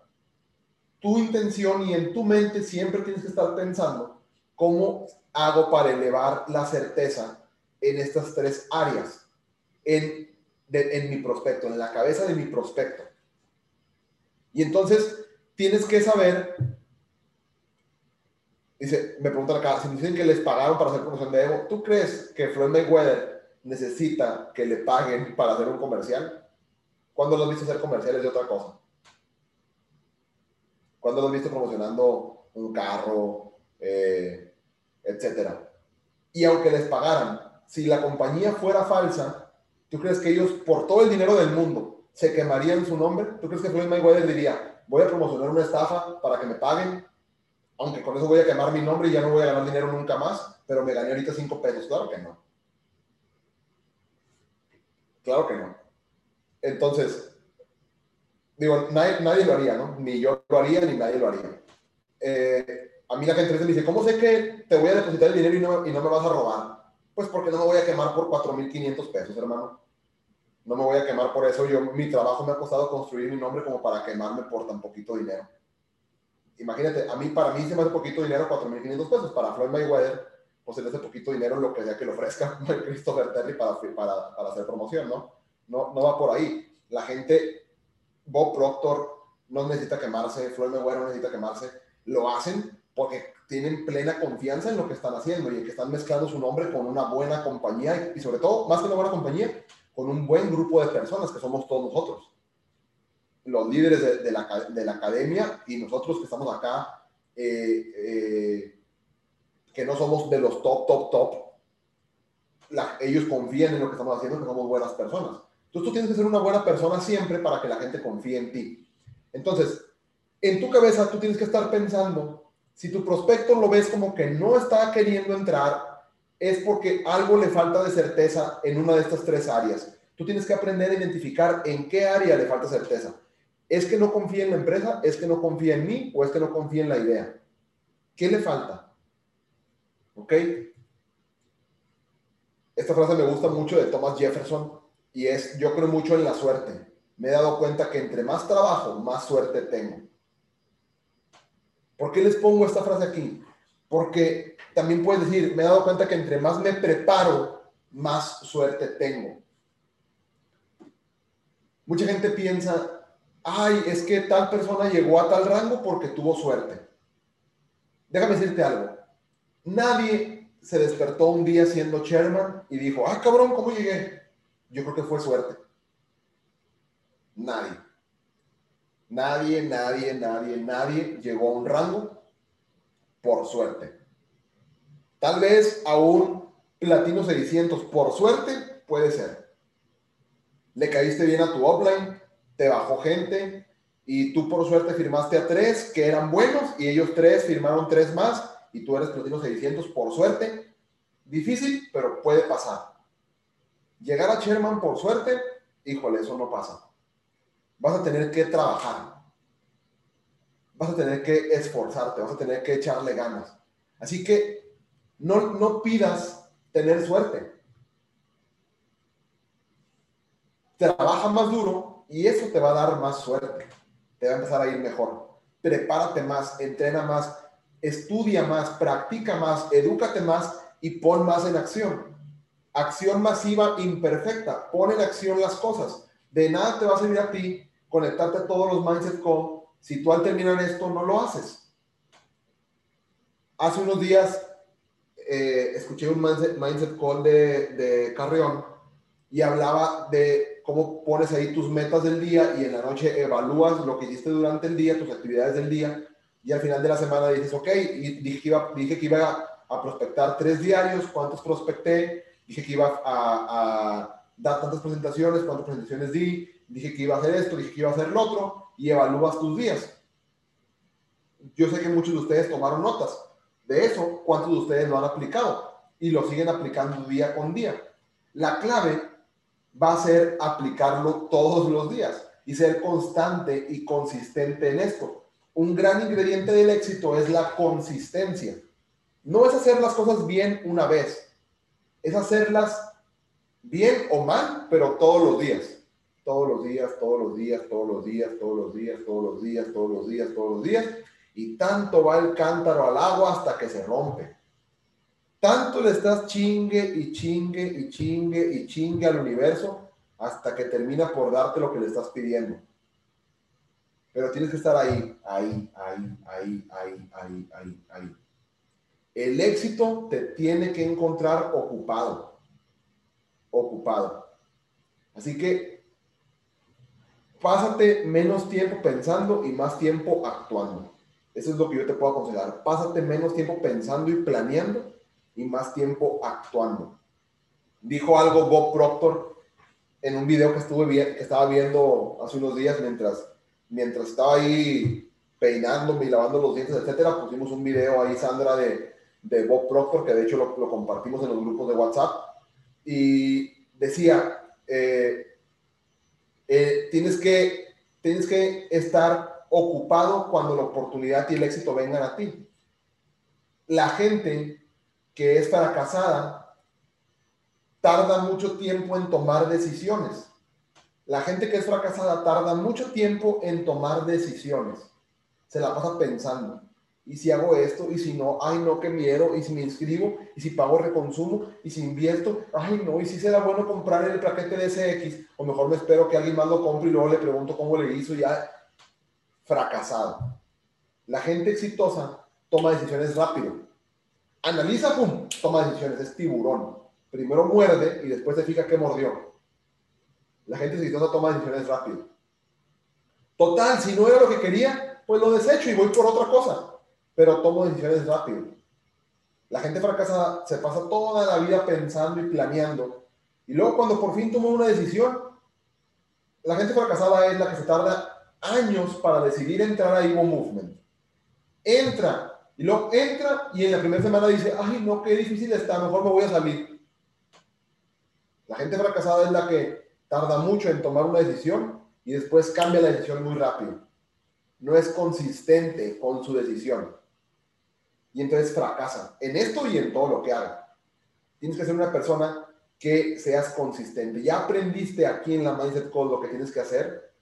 Speaker 1: Tu intención y en tu mente siempre tienes que estar pensando cómo hago para elevar la certeza en estas tres áreas, en, en mi prospecto, en la cabeza de mi prospecto. Y entonces tienes que saber, dice, me preguntan acá, si me dicen que les pagaron para hacer promoción de Evo, ¿tú crees que Floyd Mayweather necesita que le paguen para hacer un comercial? ¿Cuándo lo has visto hacer comerciales de otra cosa? ¿Cuándo lo has visto promocionando un carro, eh, etcétera? Y aunque les pagaran, si la compañía fuera falsa, ¿tú crees que ellos, por todo el dinero del mundo, se quemarían su nombre? ¿Tú crees que Floyd Mayweather diría, voy a promocionar una estafa para que me paguen? Aunque con eso voy a quemar mi nombre y ya no voy a ganar dinero nunca más, pero me gané ahorita cinco pesos. Claro que no. Claro que no. Entonces, digo, nadie, lo haría, ¿no? Ni yo lo haría, ni nadie lo haría. Eh, a mí la gente me dice, ¿cómo sé que te voy a depositar el dinero y no me vas a robar? Pues porque no me voy a quemar por 4.500 pesos, hermano. No me voy a quemar por eso. Yo, mi trabajo me ha costado construir mi nombre como para quemarme por tan poquito dinero. Imagínate, a mí, para mí se me hace poquito dinero 4.500 pesos. Para Floyd Mayweather, pues se le poquito dinero lo que sea que le ofrezca Christopher Terry para, para, para, hacer promoción, ¿no? ¿no? No va por ahí. La gente, Bob Proctor no necesita quemarse, Floyd Mayweather no necesita quemarse, lo hacen porque tienen plena confianza en lo que están haciendo y en que están mezclando su nombre con una buena compañía y, sobre todo, más que una buena compañía, con un buen grupo de personas que somos todos nosotros. Los líderes de, la, de la, academia y nosotros que estamos acá eh, eh, que no somos de los top, top, top, ellos confían en lo que estamos haciendo, que somos buenas personas. Entonces tú tienes que ser una buena persona siempre para que la gente confíe en ti. Entonces, en tu cabeza tú tienes que estar pensando, si tu prospecto lo ves como que no está queriendo entrar, es porque algo le falta de certeza en una de estas tres áreas. Tú tienes que aprender a identificar en qué área le falta certeza. ¿Es que no confía en la empresa? ¿Es que no confía en mí? ¿O es que no confía en la idea? ¿Qué le falta? ¿Ok? Esta frase me gusta mucho de Thomas Jefferson y es, yo creo mucho en la suerte. Me he dado cuenta que entre más trabajo, más suerte tengo. ¿Por qué les pongo esta frase aquí? Porque también puedes decir, me he dado cuenta que entre más me preparo, más suerte tengo. Mucha gente piensa, ay, es que tal persona llegó a tal rango porque tuvo suerte. Déjame decirte algo. Nadie se despertó un día siendo chairman y dijo, ah, cabrón, ¿cómo llegué? Yo creo que fue suerte. Nadie. Nadie, nadie, nadie, nadie llegó a un rango por suerte. Tal vez a un platino 600 por suerte puede ser. Le caíste bien a tu offline, te bajó gente y tú por suerte firmaste a tres que eran buenos y ellos tres firmaron tres más y tú eres platino 600 por suerte, difícil, pero puede pasar. Llegar a Sherman por suerte, híjole, eso no pasa. Vas a tener que trabajar. Vas a tener que esforzarte, vas a tener que echarle ganas. Así que no, no pidas tener suerte. trabaja más duro y eso te va a dar más suerte. Te va a empezar a ir mejor. Prepárate más, entrena más, estudia más, practica más, edúcate más y pon más en acción. Acción masiva imperfecta. Pon en acción las cosas. De nada te va a servir a ti conectarte a todos los mindset call si tú al terminar esto no lo haces. Hace unos días eh, escuché un mindset, call de, de Carrión y hablaba de cómo pones ahí tus metas del día y en la noche evalúas lo que hiciste durante el día, tus actividades del día y al final de la semana dices, ok, dije que iba a, prospectar tres diarios, cuántos prospecté, dije que iba a, dar tantas presentaciones, cuántas presentaciones di, dije que iba a hacer esto, dije que iba a hacer lo otro y evalúas tus días. Yo sé que muchos de ustedes tomaron notas de eso, cuántos de ustedes lo han aplicado y lo siguen aplicando día con día. La clave va a ser aplicarlo todos los días y ser constante y consistente en esto. Un gran ingrediente del éxito es la consistencia. No es hacer las cosas bien una vez, es hacerlas bien o mal, pero todos los días. Todos los días, todos los días, todos los días, todos los días, todos los días, todos los días, todos los días. Y tanto va el cántaro al agua hasta que se rompe. Tanto le estás chingue y chingue y chingue y chingue al universo hasta que termina por darte lo que le estás pidiendo. Pero tienes que estar ahí, ahí, ahí, ahí, ahí, ahí, ahí, ahí. El éxito te tiene que encontrar ocupado. Ocupado. Así que pásate menos tiempo pensando y más tiempo actuando. Eso es lo que yo te puedo aconsejar. Pásate menos tiempo pensando y planeando y más tiempo actuando. Dijo algo Bob Proctor en un video que, estuve que estaba viendo hace unos días mientras, mientras estaba ahí peinándome y lavando los dientes, etcétera. Pusimos un video ahí, Sandra, de, de Bob Proctor, que de hecho lo, lo, compartimos en los grupos de WhatsApp. Y decía, eh, eh, tienes, que, tienes que estar ocupado cuando la oportunidad y el éxito vengan a ti. La gente que es fracasada tarda mucho tiempo en tomar decisiones. La gente que es fracasada tarda mucho tiempo en tomar decisiones. Se la pasa pensando. ¿Y si hago esto? ¿Y si no? Ay, no, qué miedo. ¿Y si me inscribo? ¿Y si pago reconsumo? ¿Y si invierto? Ay, no. ¿Y si será bueno comprar el paquete de SX? O mejor me espero que alguien más lo compre y luego le pregunto cómo le hizo. Ya fracasado. La gente exitosa toma decisiones rápido. Analiza, pum, toma decisiones. Es tiburón primero muerde y después se fija que mordió. La gente exitosa toma decisiones rápido. Total, si no era lo que quería, pues lo desecho y voy por otra cosa. Pero tomo decisiones rápido. La gente fracasada se pasa toda la vida pensando y planeando. Y luego cuando por fin toma una decisión, la gente fracasada es la que se tarda años para decidir entrar a Evo Movement. Entra y luego entra y en la primera semana dice, ay no, qué difícil está, mejor me voy a salir. La gente fracasada es la que tarda mucho en tomar una decisión y después cambia la decisión muy rápido. No es consistente con su decisión. Y entonces fracasa en esto y en todo lo que haga. Tienes que ser una persona que seas consistente. Ya aprendiste aquí en la Mindset Code lo que tienes que hacer.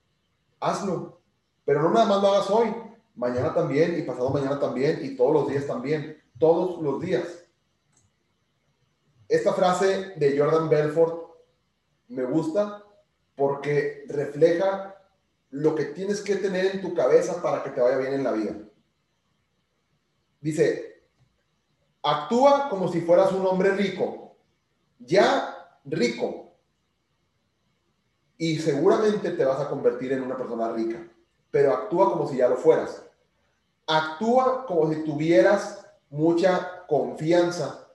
Speaker 1: Hazlo. Pero no nada más lo hagas hoy. Mañana también y pasado mañana también y todos los días también. Todos los días. Esta frase de Jordan Belfort me gusta porque refleja lo que tienes que tener en tu cabeza para que te vaya bien en la vida. Dice, actúa como si fueras un hombre rico, ya rico, y seguramente te vas a convertir en una persona rica, pero actúa como si ya lo fueras. Actúa como si tuvieras mucha confianza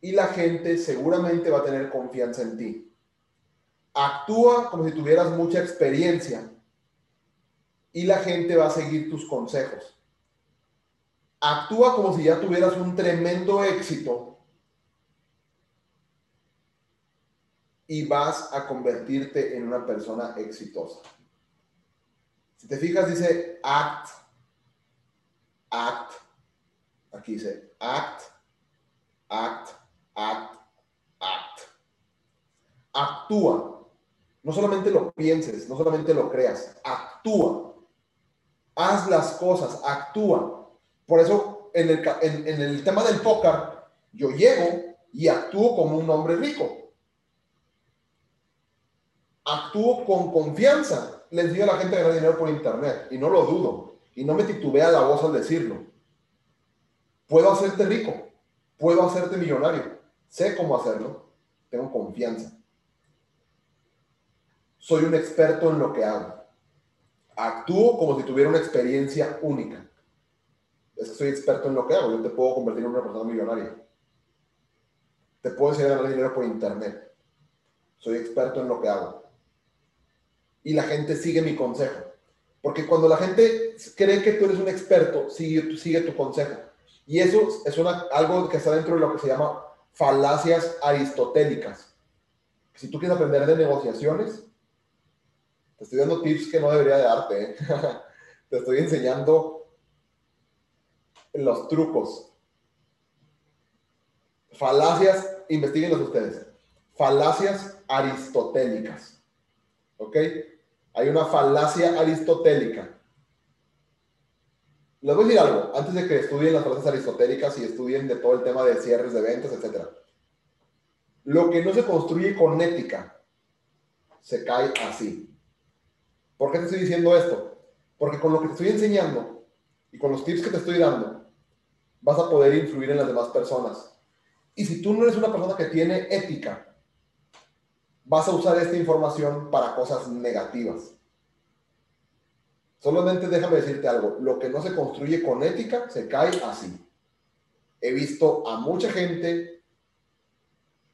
Speaker 1: y la gente seguramente va a tener confianza en ti. Actúa como si tuvieras mucha experiencia y la gente va a seguir tus consejos. Actúa como si ya tuvieras un tremendo éxito y vas a convertirte en una persona exitosa. Si te fijas, dice act, act. Aquí dice act, act, act, act. Actúa. No solamente lo pienses, no solamente lo creas, actúa. Haz las cosas, actúa. Por eso en el, tema del póker, yo llego y actúo como un hombre rico. Actúo con confianza. Les digo a la gente a ganar dinero por internet y no lo dudo. Y no me titubea la voz al decirlo. Puedo hacerte rico. Puedo hacerte millonario. Sé cómo hacerlo. Tengo confianza. Soy un experto en lo que hago. Actúo como si tuviera una experiencia única. Es que soy experto en lo que hago. Yo te puedo convertir en una persona millonaria te puedo enseñar a ganar dinero por internet. Soy experto en lo que hago. Y la gente sigue mi consejo. Porque cuando la gente cree que tú eres un experto, sigue, tu consejo. Y eso es algo que está dentro de lo que se llama falacias aristotélicas. Si tú quieres aprender de negociaciones, te estoy dando tips que no debería de darte. ¿eh? te estoy enseñando los trucos. Falacias investiguenlos ustedes. Falacias aristotélicas. ¿Ok? Hay una falacia aristotélica. Les voy a decir algo, antes de que estudien las falacias aristotélicas y estudien de todo el tema de cierres de ventas, etc. Lo que no se construye con ética, se cae así. ¿Por qué te estoy diciendo esto? Porque con lo que te estoy enseñando y con los tips que te estoy dando, vas a poder influir en las demás personas y si tú no eres una persona que tiene ética, vas a usar esta información para cosas negativas. Solamente déjame decirte algo, lo que no se construye con ética se cae así. He visto a mucha gente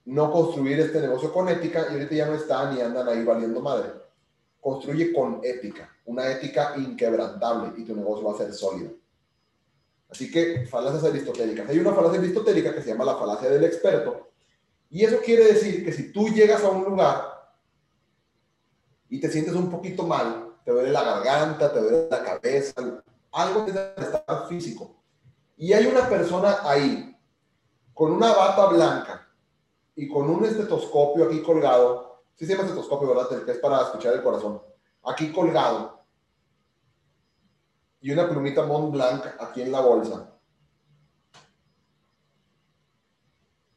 Speaker 1: no construir este negocio con ética y ahorita ya no están y andan ahí valiendo madre. Construye con ética, una ética inquebrantable y tu negocio va a ser sólido. Así que falacias aristotélicas. Hay una falacia aristotélica que se llama la falacia del experto. Y eso quiere decir que si tú llegas a un lugar y te sientes un poquito mal, te duele la garganta, te duele la cabeza, algo que estar físico. Y hay una persona ahí con una bata blanca y con un estetoscopio aquí colgado. Sí se llama estetoscopio, ¿verdad? El que es para escuchar el corazón. Aquí colgado y una plumita Mont Blanc aquí en la bolsa.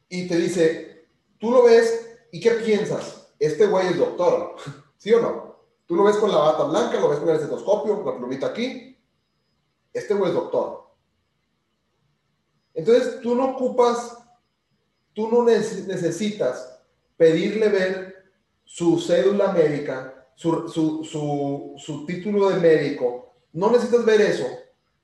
Speaker 1: Y te dice, tú lo ves y ¿qué piensas? Este güey es doctor, ¿sí o no? Tú lo ves con la bata blanca, lo ves con el estetoscopio, la plumita aquí. Este güey es doctor. Entonces tú no ocupas, tú no necesitas pedirle ver su cédula médica, su, su, su título de médico, no necesitas ver eso.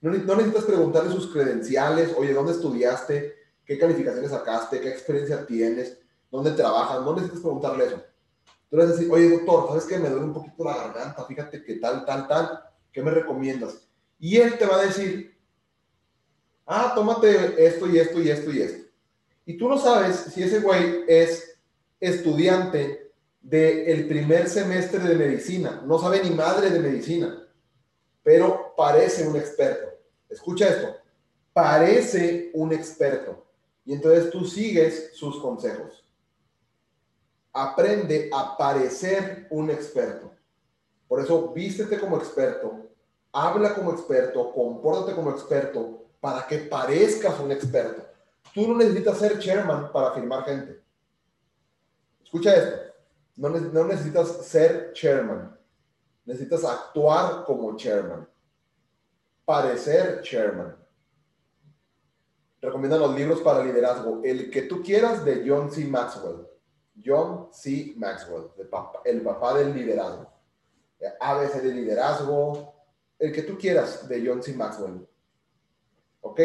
Speaker 1: No, necesitas preguntarle sus credenciales, oye, ¿dónde estudiaste? ¿Qué calificaciones sacaste? ¿Qué experiencia tienes? ¿Dónde trabajas? No necesitas preguntarle eso. Tú le vas a decir, oye, doctor, ¿sabes qué? Me duele un poquito la garganta, fíjate que tal, tal, tal. ¿Qué me recomiendas? Y él te va a decir, ah, tómate esto y esto y esto y esto. Y tú no sabes si ese güey es estudiante del primer semestre de medicina, no sabe ni madre de medicina pero parece un experto. Escucha esto, parece un experto. Y entonces tú sigues sus consejos. Aprende a parecer un experto. Por eso vístete como experto, habla como experto, compórtate como experto para que parezcas un experto. Tú no necesitas ser chairman para firmar gente. Escucha esto. No, no necesitas ser chairman. Necesitas actuar como chairman, parecer chairman. Recomiendan los libros para liderazgo. El que tú quieras de John C. Maxwell. John C. Maxwell, el papá, del liderazgo. ABC de liderazgo. El que tú quieras de John C. Maxwell. ¿Ok?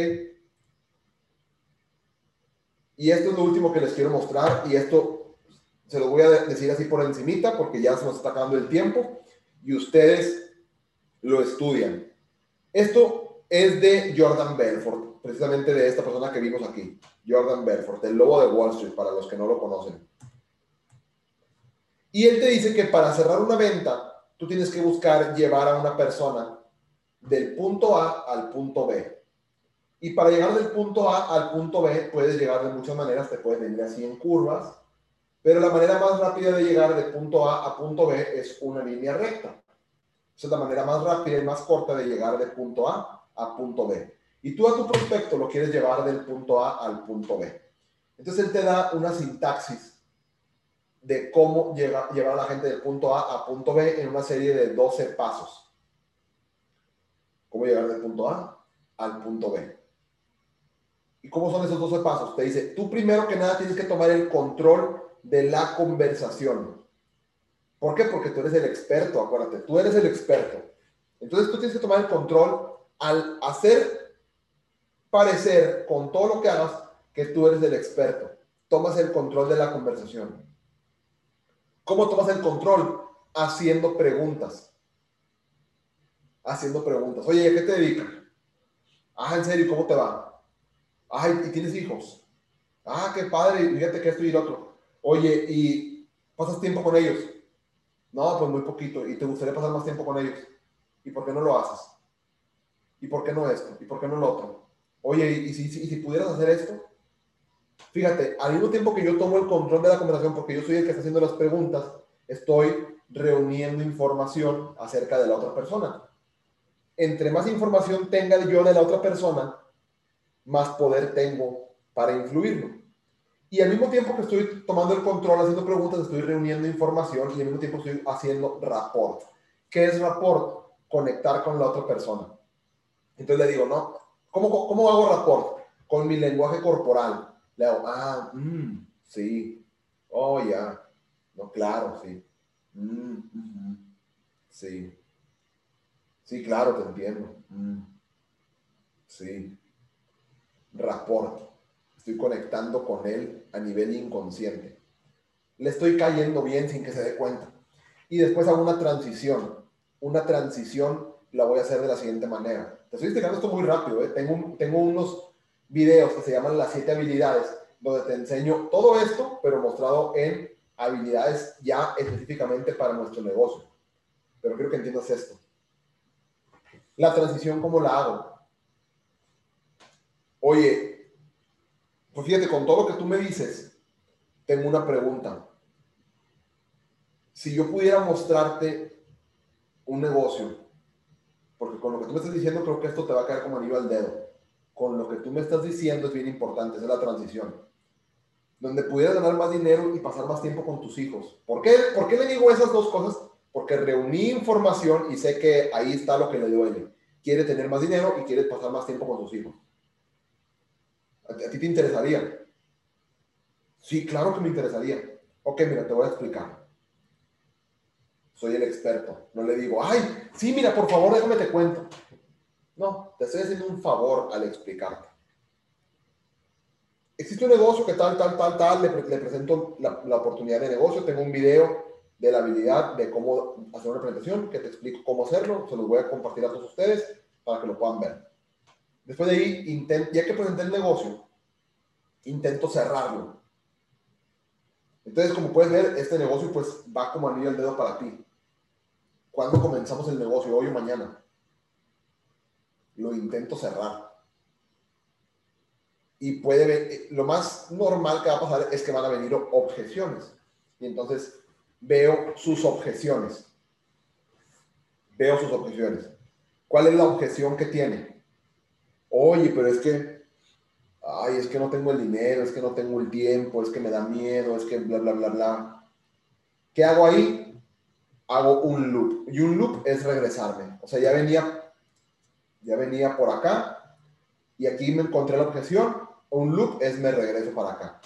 Speaker 1: Y esto es lo último que les quiero mostrar y esto se lo voy a decir así por encimita porque ya se nos está acabando el tiempo y ustedes lo estudian. Esto es de Jordan Belfort, precisamente de esta persona que vimos aquí, Jordan Belfort, el lobo de Wall Street, para los que no lo conocen. Y él te dice que para cerrar una venta, tú tienes que buscar llevar a una persona del punto A al punto B. Y para llegar del punto A al punto B, puedes llegar de muchas maneras, te puedes venir así en curvas, Pero la manera más rápida de llegar de punto A a punto B es una línea recta. Esa es la manera más rápida y más corta de llegar de punto A a punto B. Y tú a tu prospecto lo quieres llevar del punto A al punto B. Entonces él te da una sintaxis de cómo llevar a la gente del punto A a punto B en una serie de 12 pasos. ¿Cómo llegar del punto A al punto B? ¿Y cómo son esos 12 pasos? Te dice, tú primero que nada tienes que tomar el control de la conversación. ¿Por qué? Porque tú eres el experto, acuérdate, tú eres el experto. Entonces tú tienes que tomar el control al hacer parecer con todo lo que hagas que tú eres el experto. Tomas el control de la conversación. ¿Cómo tomas el control? Haciendo preguntas. Haciendo preguntas. Oye, ¿a qué te dedicas? Ah, en serio, ¿cómo te va? Ay, ¿y tienes hijos? Ah, qué padre, fíjate que esto y lo otro. Oye, ¿y pasas tiempo con ellos? No, pues muy poquito. ¿Y te gustaría pasar más tiempo con ellos? ¿Y por qué no lo haces? ¿Y por qué no esto? ¿Y por qué no lo otro? Oye, ¿y si, si pudieras hacer esto? Fíjate, al mismo tiempo que yo tomo el control de la conversación, porque yo soy el que está haciendo las preguntas, estoy reuniendo información acerca de la otra persona. Entre más información tenga yo de la otra persona, más poder tengo para influirlo. Y al mismo tiempo que estoy tomando el control, haciendo preguntas, estoy reuniendo información y al mismo tiempo estoy haciendo rapport. ¿Qué es rapport? Conectar con la otra persona. Entonces le digo, ¿no? ¿Cómo, cómo hago rapport? Con mi lenguaje corporal. Le hago, ah, mm, sí. Oh, ya. No, claro, sí. Mm, sí. Sí, claro, te entiendo. Mm, sí. Rapport estoy conectando con él a nivel inconsciente. Le estoy cayendo bien sin que se dé cuenta. Y después hago una transición. Una transición la voy a hacer de la siguiente manera. Te estoy explicando esto muy rápido. ¿eh? Tengo, tengo unos videos que se llaman las siete habilidades, donde te enseño todo esto, pero mostrado en habilidades ya específicamente para nuestro negocio. Pero quiero que entiendas esto. La transición, ¿cómo la hago? Oye, pues fíjate, con todo lo que tú me dices, tengo una pregunta. Si yo pudiera mostrarte un negocio, porque con lo que tú me estás diciendo creo que esto te va a caer como anillo al dedo. Con lo que tú me estás diciendo es bien importante, es la transición. Donde pudieras ganar más dinero y pasar más tiempo con tus hijos. ¿Por qué, ¿Por qué le digo esas dos cosas? Porque reuní información y sé que ahí está lo que le duele. Quiere tener más dinero y quiere pasar más tiempo con sus hijos. ¿A, ti te interesaría? Sí, claro que me interesaría. Ok, mira, te voy a explicar. Soy el experto. No le digo, ay, sí, mira, por favor, déjame te cuento. No, te estoy haciendo un favor al explicarte. Existe un negocio que tal, tal, tal, tal, le, presento la, la, oportunidad de negocio, tengo un video de la habilidad de cómo hacer una presentación, que te explico cómo hacerlo, se los voy a compartir a todos ustedes para que lo puedan ver. Después de ahí, ya que presenté el negocio, intento cerrarlo. Entonces, como puedes ver, este negocio pues va como anillo al dedo para ti. ¿Cuándo comenzamos el negocio? ¿Hoy o mañana? Lo intento cerrar. Y puede ver, eh, lo más normal que va a pasar es que van a venir objeciones. Y entonces veo sus objeciones. Veo sus objeciones. ¿Cuál es la objeción que tiene? Oye, pero es que, ay, es que no tengo el dinero, es que no tengo el tiempo, es que me da miedo, es que bla, bla, bla, bla. ¿Qué hago ahí? Hago un loop. Y un loop es regresarme. O sea, ya venía, ya venía por acá y aquí me encontré la objeción. Un loop es me regreso para acá.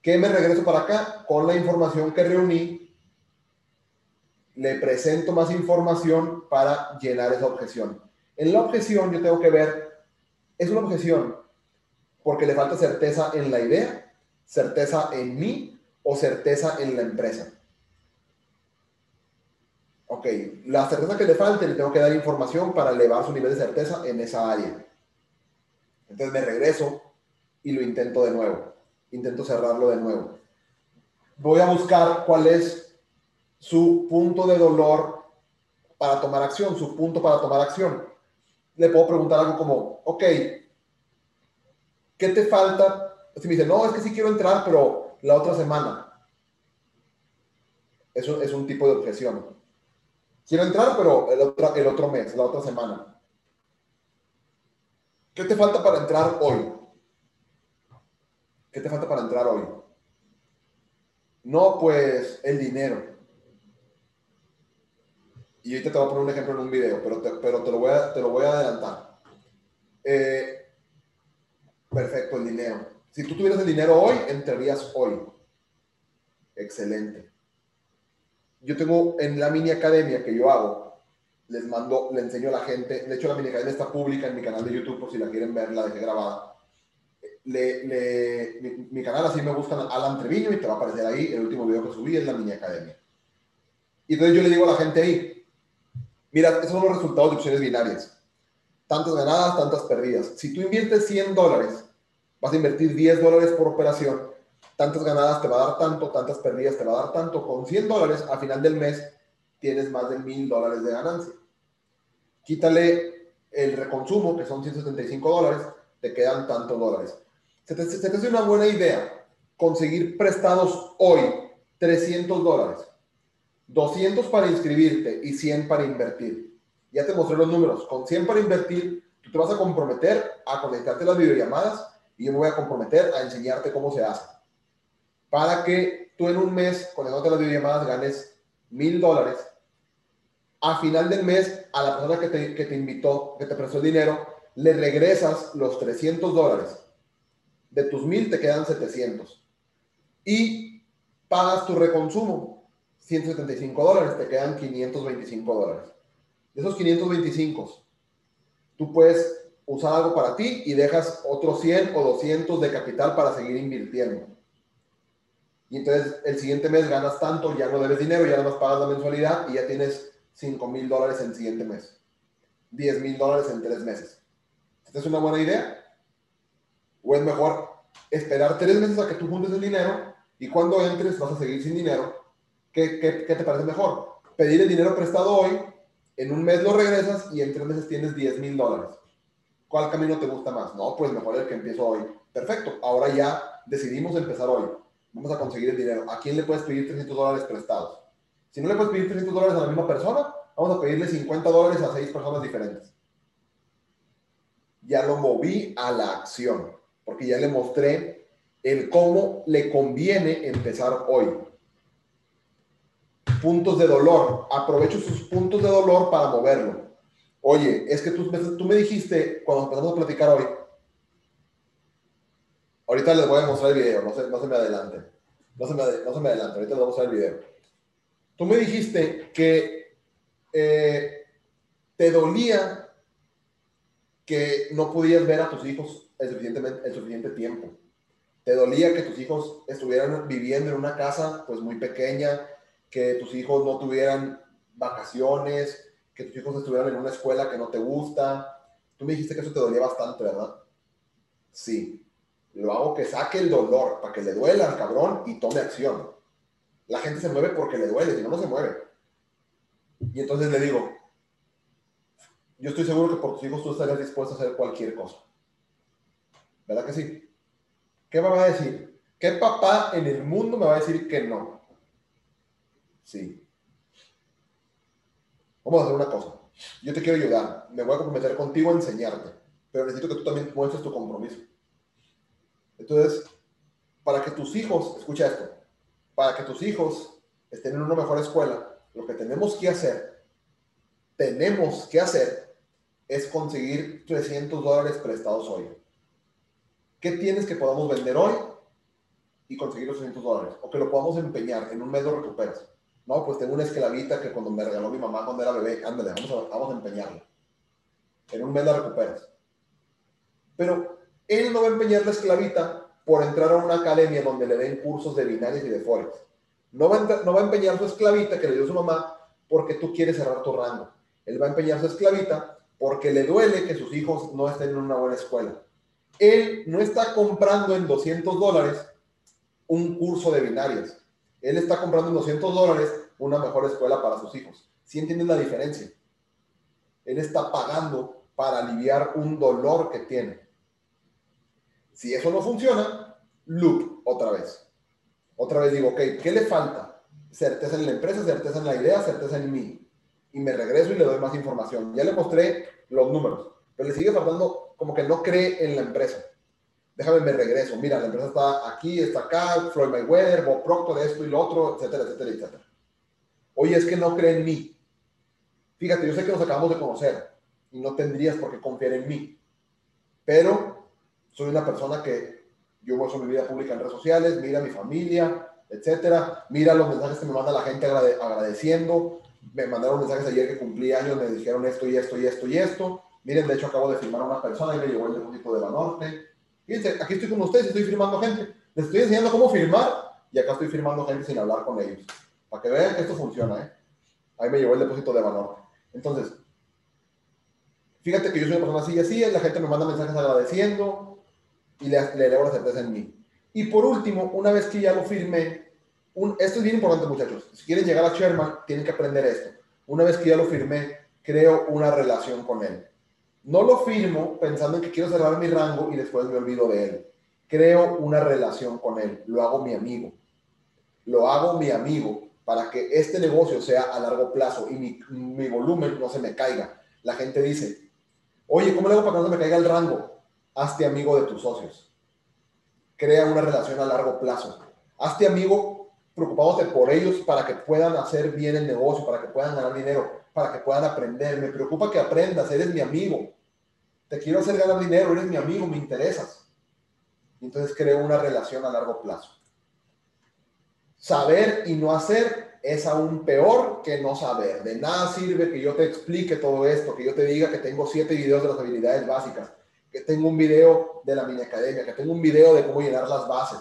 Speaker 1: ¿Qué me regreso para acá? Con la información que reuní, le presento más información para llenar esa objeción. En la objeción yo tengo que ver es una objeción porque le falta certeza en la idea, certeza en mí o certeza en la empresa. Ok, la certeza que le falte le tengo que dar información para elevar su nivel de certeza en esa área. Entonces me regreso y lo intento de nuevo. Intento cerrarlo de nuevo. Voy a buscar cuál es su punto de dolor para tomar acción, su punto para tomar acción le puedo preguntar algo como, ok, ¿qué te falta? Si me dice, no, es que sí quiero entrar, pero la otra semana. Eso es un tipo de objeción. Quiero entrar, pero el otro, el otro mes, la otra semana. ¿Qué te falta para entrar hoy? ¿Qué te falta para entrar hoy? No, pues el dinero. Y ahorita te voy a poner un ejemplo en un video, pero te, pero te, lo, voy a, te lo voy a adelantar. Eh, perfecto, el dinero. Si tú tuvieras el dinero hoy, entrarías hoy. Excelente. Yo tengo en la mini academia que yo hago, les mando, le enseño a la gente. De hecho, la mini academia está pública en mi canal de YouTube, por si la quieren ver, la dejé grabada. Le, le, mi, canal así me buscan Alan Treviño y te va a aparecer ahí. El último video que subí es la mini academia. Y entonces yo le digo a la gente ahí, mira, esos son los resultados de opciones binarias. Tantas ganadas, tantas perdidas. Si tú inviertes 100 dólares, vas a invertir 10 dólares por operación tantas ganadas te va a dar tanto, tantas perdidas te va a dar tanto. Con 100 dólares, a final del mes, tienes más de 1000 dólares de ganancia. Quítale el reconsumo, que son 175 dólares, te quedan tantos dólares. Se te, se te hace una buena idea conseguir prestados hoy 300 dólares, 200 para inscribirte y 100 para invertir. Ya te mostré los números. Con 100 para invertir, tú te vas a comprometer a conectarte a las videollamadas y yo me voy a comprometer a enseñarte cómo se hace para que tú en un mes, con el de las videollamadas, ganes mil dólares. A final del mes, a la persona que te, que te invitó, que te prestó dinero, le regresas los 300 dólares. De tus mil te quedan 700. Y pagas tu reconsumo, 175 dólares, te quedan 525 dólares. De esos 525, tú puedes usar algo para ti y dejas otros 100 o 200 de capital para seguir invirtiendo y entonces el siguiente mes ganas tanto, ya no debes dinero, ya nada más pagas la mensualidad y ya tienes 5 mil dólares en el siguiente mes, 10 mil dólares en tres meses. ¿Esta es una buena idea? ¿O es mejor esperar tres meses a que tú juntes el dinero y cuando entres vas a seguir sin dinero? ¿Qué, te parece mejor? Pedir el dinero prestado hoy, en un mes lo regresas y en tres meses tienes 10 mil dólares. ¿Cuál camino te gusta más? No, pues mejor el que empiezo hoy. Perfecto, ahora ya decidimos empezar hoy vamos a conseguir el dinero. ¿A quién le puedes pedir 300 dólares prestados? Si no le puedes pedir 300 dólares a la misma persona, vamos a pedirle 50 dólares a seis personas diferentes. Ya lo moví a la acción, porque ya le mostré el cómo le conviene empezar hoy. Puntos de dolor. Aprovecho sus puntos de dolor para moverlo. Oye, es que tú, tú me dijiste cuando empezamos a platicar hoy, Ahorita les voy a mostrar el video, no se, no se me adelante. No se me, no se me adelante, ahorita les voy a mostrar el video. Tú me dijiste que eh, te dolía que no podías ver a tus hijos el, suficientemente, el suficiente tiempo. Te dolía que tus hijos estuvieran viviendo en una casa pues muy pequeña, que tus hijos no tuvieran vacaciones, que tus hijos estuvieran en una escuela que no te gusta. Tú me dijiste que eso te dolía bastante, ¿verdad? Sí lo hago que saque el dolor para que le duela al cabrón y tome acción. La gente se mueve porque le duele, si no, no se mueve. Y entonces le digo, yo estoy seguro que por tus hijos tú estarías dispuesto a hacer cualquier cosa. ¿Verdad que sí? ¿Qué me va a decir? ¿Qué papá en el mundo me va a decir que no? Sí. Vamos a hacer una cosa. Yo te quiero ayudar. Me voy a comprometer contigo a enseñarte. Pero necesito que tú también muestres tu compromiso. Entonces, para que tus hijos, escucha esto, para que tus hijos estén en una mejor escuela, lo que tenemos que hacer, tenemos que hacer, es conseguir 300 dólares prestados hoy. ¿Qué tienes que podamos vender hoy y conseguir los 300 dólares? O que lo podamos empeñar, en un mes lo recuperas. No, pues tengo una esclavita que cuando me regaló mi mamá cuando era bebé, ándale, vamos a, vamos empeñarla. En un mes la recuperas. Pero él no va a empeñar la esclavita por entrar a una academia donde le den cursos de binarios y de forex. No va, a, no va a empeñar su esclavita que le dio su mamá porque tú quieres cerrar tu rango. Él va a empeñar su esclavita porque le duele que sus hijos no estén en una buena escuela. Él no está comprando en 200 dólares un curso de binarias. Él está comprando en 200 dólares una mejor escuela para sus hijos. ¿Sí entienden la diferencia? Él está pagando para aliviar un dolor que tiene. Si eso no funciona, loop otra vez. Otra vez digo, ok, ¿qué le falta? certeza en la empresa, certeza en la idea, certeza en mí. Y me regreso y le doy más información. Ya le mostré los números, pero le sigue faltando como que no cree en la empresa. Déjame, me regreso. Mira, la empresa está aquí, está acá, Floyd Mayweather, Bob Proctor, esto y lo otro, etcétera, etcétera, etcétera. Oye, es que no cree en mí. Fíjate, yo sé que nos acabamos de conocer y no tendrías por qué confiar en mí, pero soy una persona que yo muestro mi vida pública en redes sociales, mira mi familia, etcétera, mira los mensajes que me manda la gente agradeciendo, me mandaron mensajes ayer que cumplí años, me dijeron esto y esto y esto y esto, miren, de hecho acabo de firmar a una persona y me llegó el depósito de Banorte, fíjense, aquí estoy con ustedes estoy firmando gente, les estoy enseñando cómo firmar y acá estoy firmando gente sin hablar con ellos, para que vean que esto funciona, ¿eh? Ahí me llegó el depósito de Banorte. Entonces, fíjate que yo soy una persona así y así, la gente me manda mensajes agradeciendo y le, le la certeza en mí. Y por último, una vez que ya lo firmé, esto es bien importante muchachos, si quieren llegar a Sherman, tienen que aprender esto. Una vez que ya lo firmé, creo una relación con él. No lo firmo pensando en que quiero cerrar mi rango y después me olvido de él. Creo una relación con él, lo hago mi amigo. Lo hago mi amigo para que este negocio sea a largo plazo y mi, volumen no se me caiga. La gente dice, oye, ¿cómo le hago para que no me caiga el rango? Hazte amigo de tus socios. Crea una relación a largo plazo. Hazte amigo preocupándote por ellos para que puedan hacer bien el negocio, para que puedan ganar dinero, para que puedan aprender. Me preocupa que aprendas, eres mi amigo. Te quiero hacer ganar dinero, eres mi amigo, me interesas. entonces creo una relación a largo plazo. Saber y no hacer es aún peor que no saber. De nada sirve que yo te explique todo esto, que yo te diga que tengo siete videos de las habilidades básicas, que tengo un video de la mini academia, que tengo un video de cómo llenar las bases,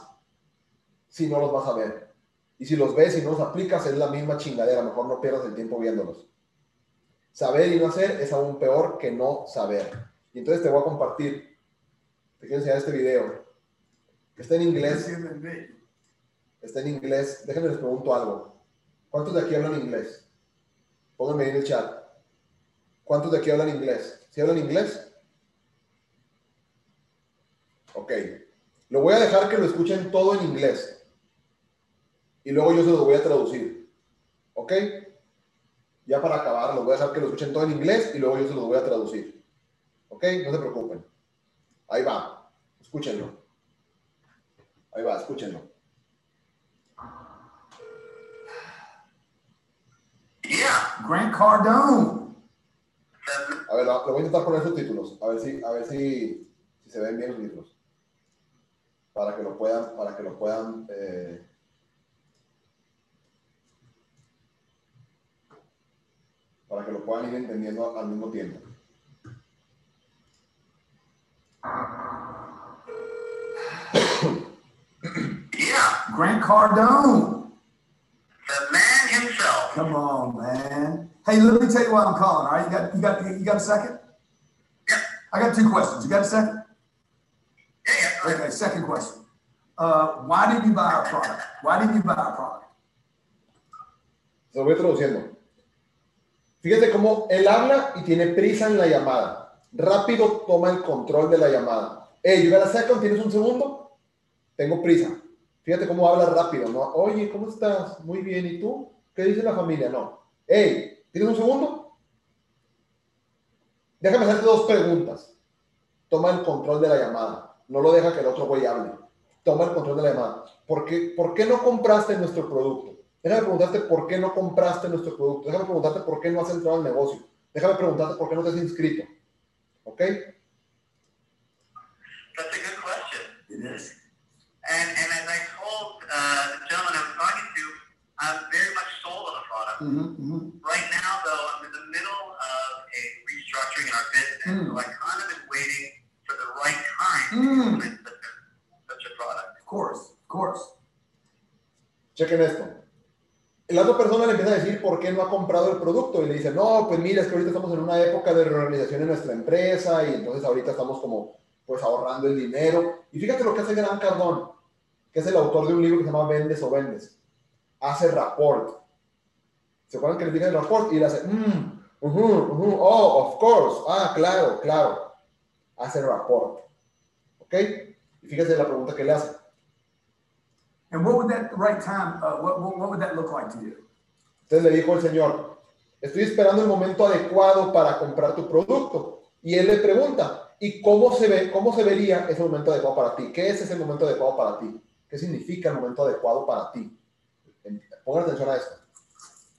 Speaker 1: si no los vas a ver. Y si los ves y no los aplicas, es la misma chingadera. Mejor no pierdas el tiempo viéndolos. Saber y no hacer es aún peor que no saber. Y entonces te voy a compartir. Te quiero enseñar este video. Está en inglés. Está en inglés. Déjenme les pregunto algo. ¿Cuántos de aquí hablan inglés? Pónganme en el chat. ¿Cuántos de aquí hablan inglés? ¿Sí hablan inglés? Ok. Lo voy a dejar que lo escuchen todo en inglés. Y luego yo se los voy a traducir. ¿Ok? Ya para acabar, los voy a dejar que lo escuchen todo en inglés y luego yo se los voy a traducir. ¿Ok? No se preocupen. Ahí va. Escúchenlo. Ahí va, escúchenlo.
Speaker 2: Yeah, Grant Cardone.
Speaker 1: A ver, lo, voy a intentar poner subtítulos. A ver si, a ver si, si se ven bien los títulos. Para que lo puedan, para que lo puedan eh, para que lo puedan ir entendiendo al mismo tiempo.
Speaker 2: yeah, Grant Cardone.
Speaker 3: The man himself.
Speaker 2: Come on, man. Hey, let me tell you why I'm calling. All right, you got you got you got a second?
Speaker 3: Yeah.
Speaker 2: I got two questions. You got a second?
Speaker 3: Yeah, yeah.
Speaker 2: Okay, second question. Uh, why did you buy our product? Why did you buy our product?
Speaker 1: Se lo voy traduciendo. Fíjate cómo él habla y tiene prisa en la llamada. Rápido toma el control de la llamada. Hey, you got a second? ¿Tienes un segundo? Tengo prisa. Fíjate cómo habla rápido, ¿no? Oye, ¿cómo estás? Muy bien. ¿Y tú? ¿Qué dice la familia? No. Hey, ¿tienes un segundo? Déjame hacerte dos preguntas. Toma el control de la llamada. No lo deja que el otro güey hable. Toma el control de la llamada. ¿Por qué, ¿Por qué no compraste nuestro producto? Déjame preguntarte por qué no compraste nuestro producto. Déjame preguntarte por qué no has entrado al negocio. Déjame preguntarte por qué no te has inscrito. ¿Ok?
Speaker 3: That's a good question.
Speaker 2: It is.
Speaker 3: And, and as I told uh, the gentleman I was talking to, I'm very much sold on the product.
Speaker 2: Mm-hmm, mm-hmm.
Speaker 3: Right now, though, I'm in the middle of a restructuring in our business.
Speaker 2: Mm.
Speaker 3: So I kind of been waiting for the right time to
Speaker 2: Mm.
Speaker 3: implement such a, such a product.
Speaker 2: Of course, of course.
Speaker 1: Chequen esto. La otra persona le empieza a decir por qué no ha comprado el producto y le dice, no, pues mira, es que ahorita estamos en una época de reorganización en nuestra empresa y entonces ahorita estamos como pues ahorrando el dinero. Y fíjate lo que hace Gran Cardón, que es el autor de un libro que se llama Vendes o Vendes. Hace rapport. ¿Se acuerdan que le dije el rapport? Y le hace, mm, ujú, ujú, oh, of course, ah, claro, claro. Hace rapport. ¿Ok? Y fíjate la pregunta que le hace.
Speaker 2: And what would that right time, uh, what, what, what would that look like to you?
Speaker 1: Entonces le dijo el Señor, estoy esperando el momento adecuado para comprar tu producto. Y él le pregunta, ¿y cómo se ve, cómo se vería ese momento adecuado para ti? ¿Qué es ese momento adecuado para ti? ¿Qué significa el momento adecuado para ti? Pongan atención a esto.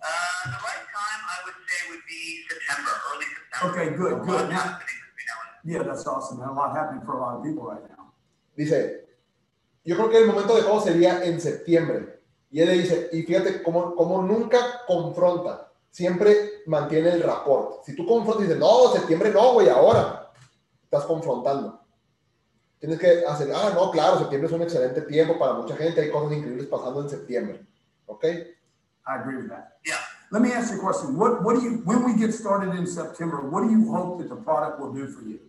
Speaker 3: Uh, the right time, I would say, would be September, early September.
Speaker 2: Okay, good, good. Now-. Yeah, that's awesome. A lot happening for a lot of people right now.
Speaker 1: Dice, yo creo que el momento adecuado sería en septiembre. Y él le dice, y fíjate cómo, cómo nunca confronta, siempre mantiene el rapport. Si tú confrontas y dices, no, septiembre no, güey, ahora, estás confrontando. Tienes que hacer, ah, no, claro, septiembre es un excelente tiempo para mucha gente, hay cosas increíbles pasando en septiembre. ¿Ok?
Speaker 2: I agree with that.
Speaker 3: Yeah.
Speaker 2: Let me ask you a question. What, what do you, when we get started in September, what do you hope that the product will do for you?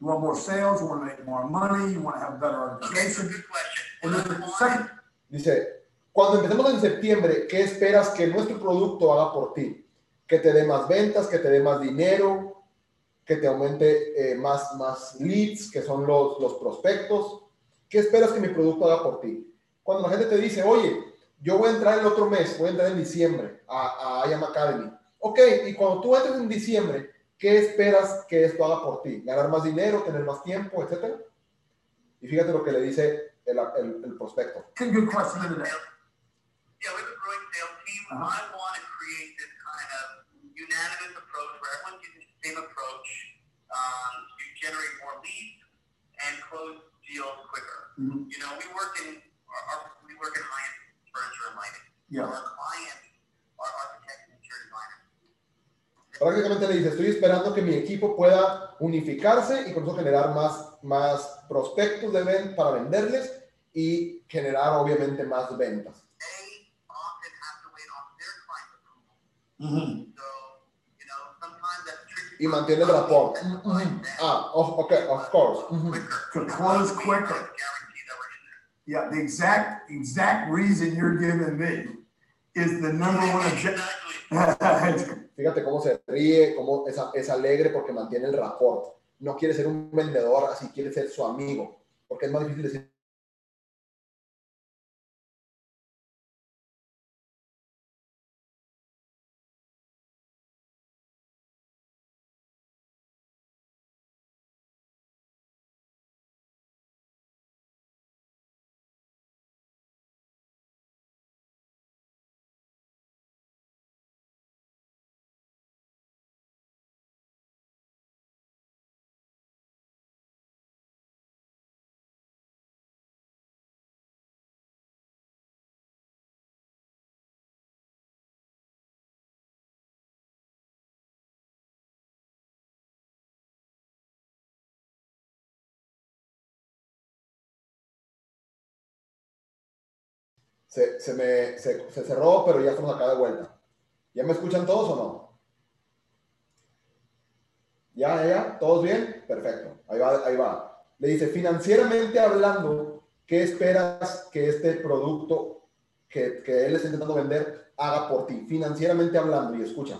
Speaker 2: You want more sales? You want to make more money? You want to have better
Speaker 3: question.
Speaker 2: And
Speaker 3: What
Speaker 2: then the second,
Speaker 1: Dice, cuando empecemos en septiembre, ¿qué esperas que nuestro producto haga por ti? Que te dé más ventas, que te dé más dinero, que te aumente eh, más, más leads, que son los, los prospectos. ¿Qué esperas que mi producto haga por ti? Cuando la gente te dice, oye, yo voy a entrar el otro mes, voy a entrar en diciembre a, a IAM Academy. Ok, y cuando tú entres en diciembre, ¿qué esperas que esto haga por ti? ¿Ganar más dinero, tener más tiempo, etcétera? Y fíjate lo que le dice el, el- el prospecto.
Speaker 2: good question.
Speaker 3: Yeah, a growing sales team. I want to create this kind of unanimous approach where everyone's using the same approach um, to generate more leads and close deals quicker.
Speaker 2: Mhm.
Speaker 3: You know, we work in our, our, we work in high-end furniture and lighting.
Speaker 2: Yeah.
Speaker 3: Our clients are architects.
Speaker 1: Prácticamente le dice, estoy esperando que mi equipo pueda unificarse y con eso generar más, más prospectos de ven para venderles y generar obviamente más ventas.
Speaker 3: They often have to wait on their client approval. So, you know, sometimes that's tricky.
Speaker 1: Y mantiene el rapport. Ah, of, ok, of course. Ujú.
Speaker 2: To close quicker. Yeah, the exact, exact reason you're giving me is the number one objective.
Speaker 1: Fíjate cómo se ríe, cómo es, es alegre porque mantiene el rapport. No quiere ser un vendedor, así quiere ser su amigo. Porque es más difícil decir, se, se me se, se cerró, pero ya estamos acá de vuelta. ¿Ya me escuchan todos o no? ¿Ya, ya, ya? ¿Todos bien? Perfecto. Ahí va, ahí va. Le dice, financieramente hablando, ¿qué esperas que este producto que, que él está intentando vender haga por ti? Financieramente hablando, y escucha.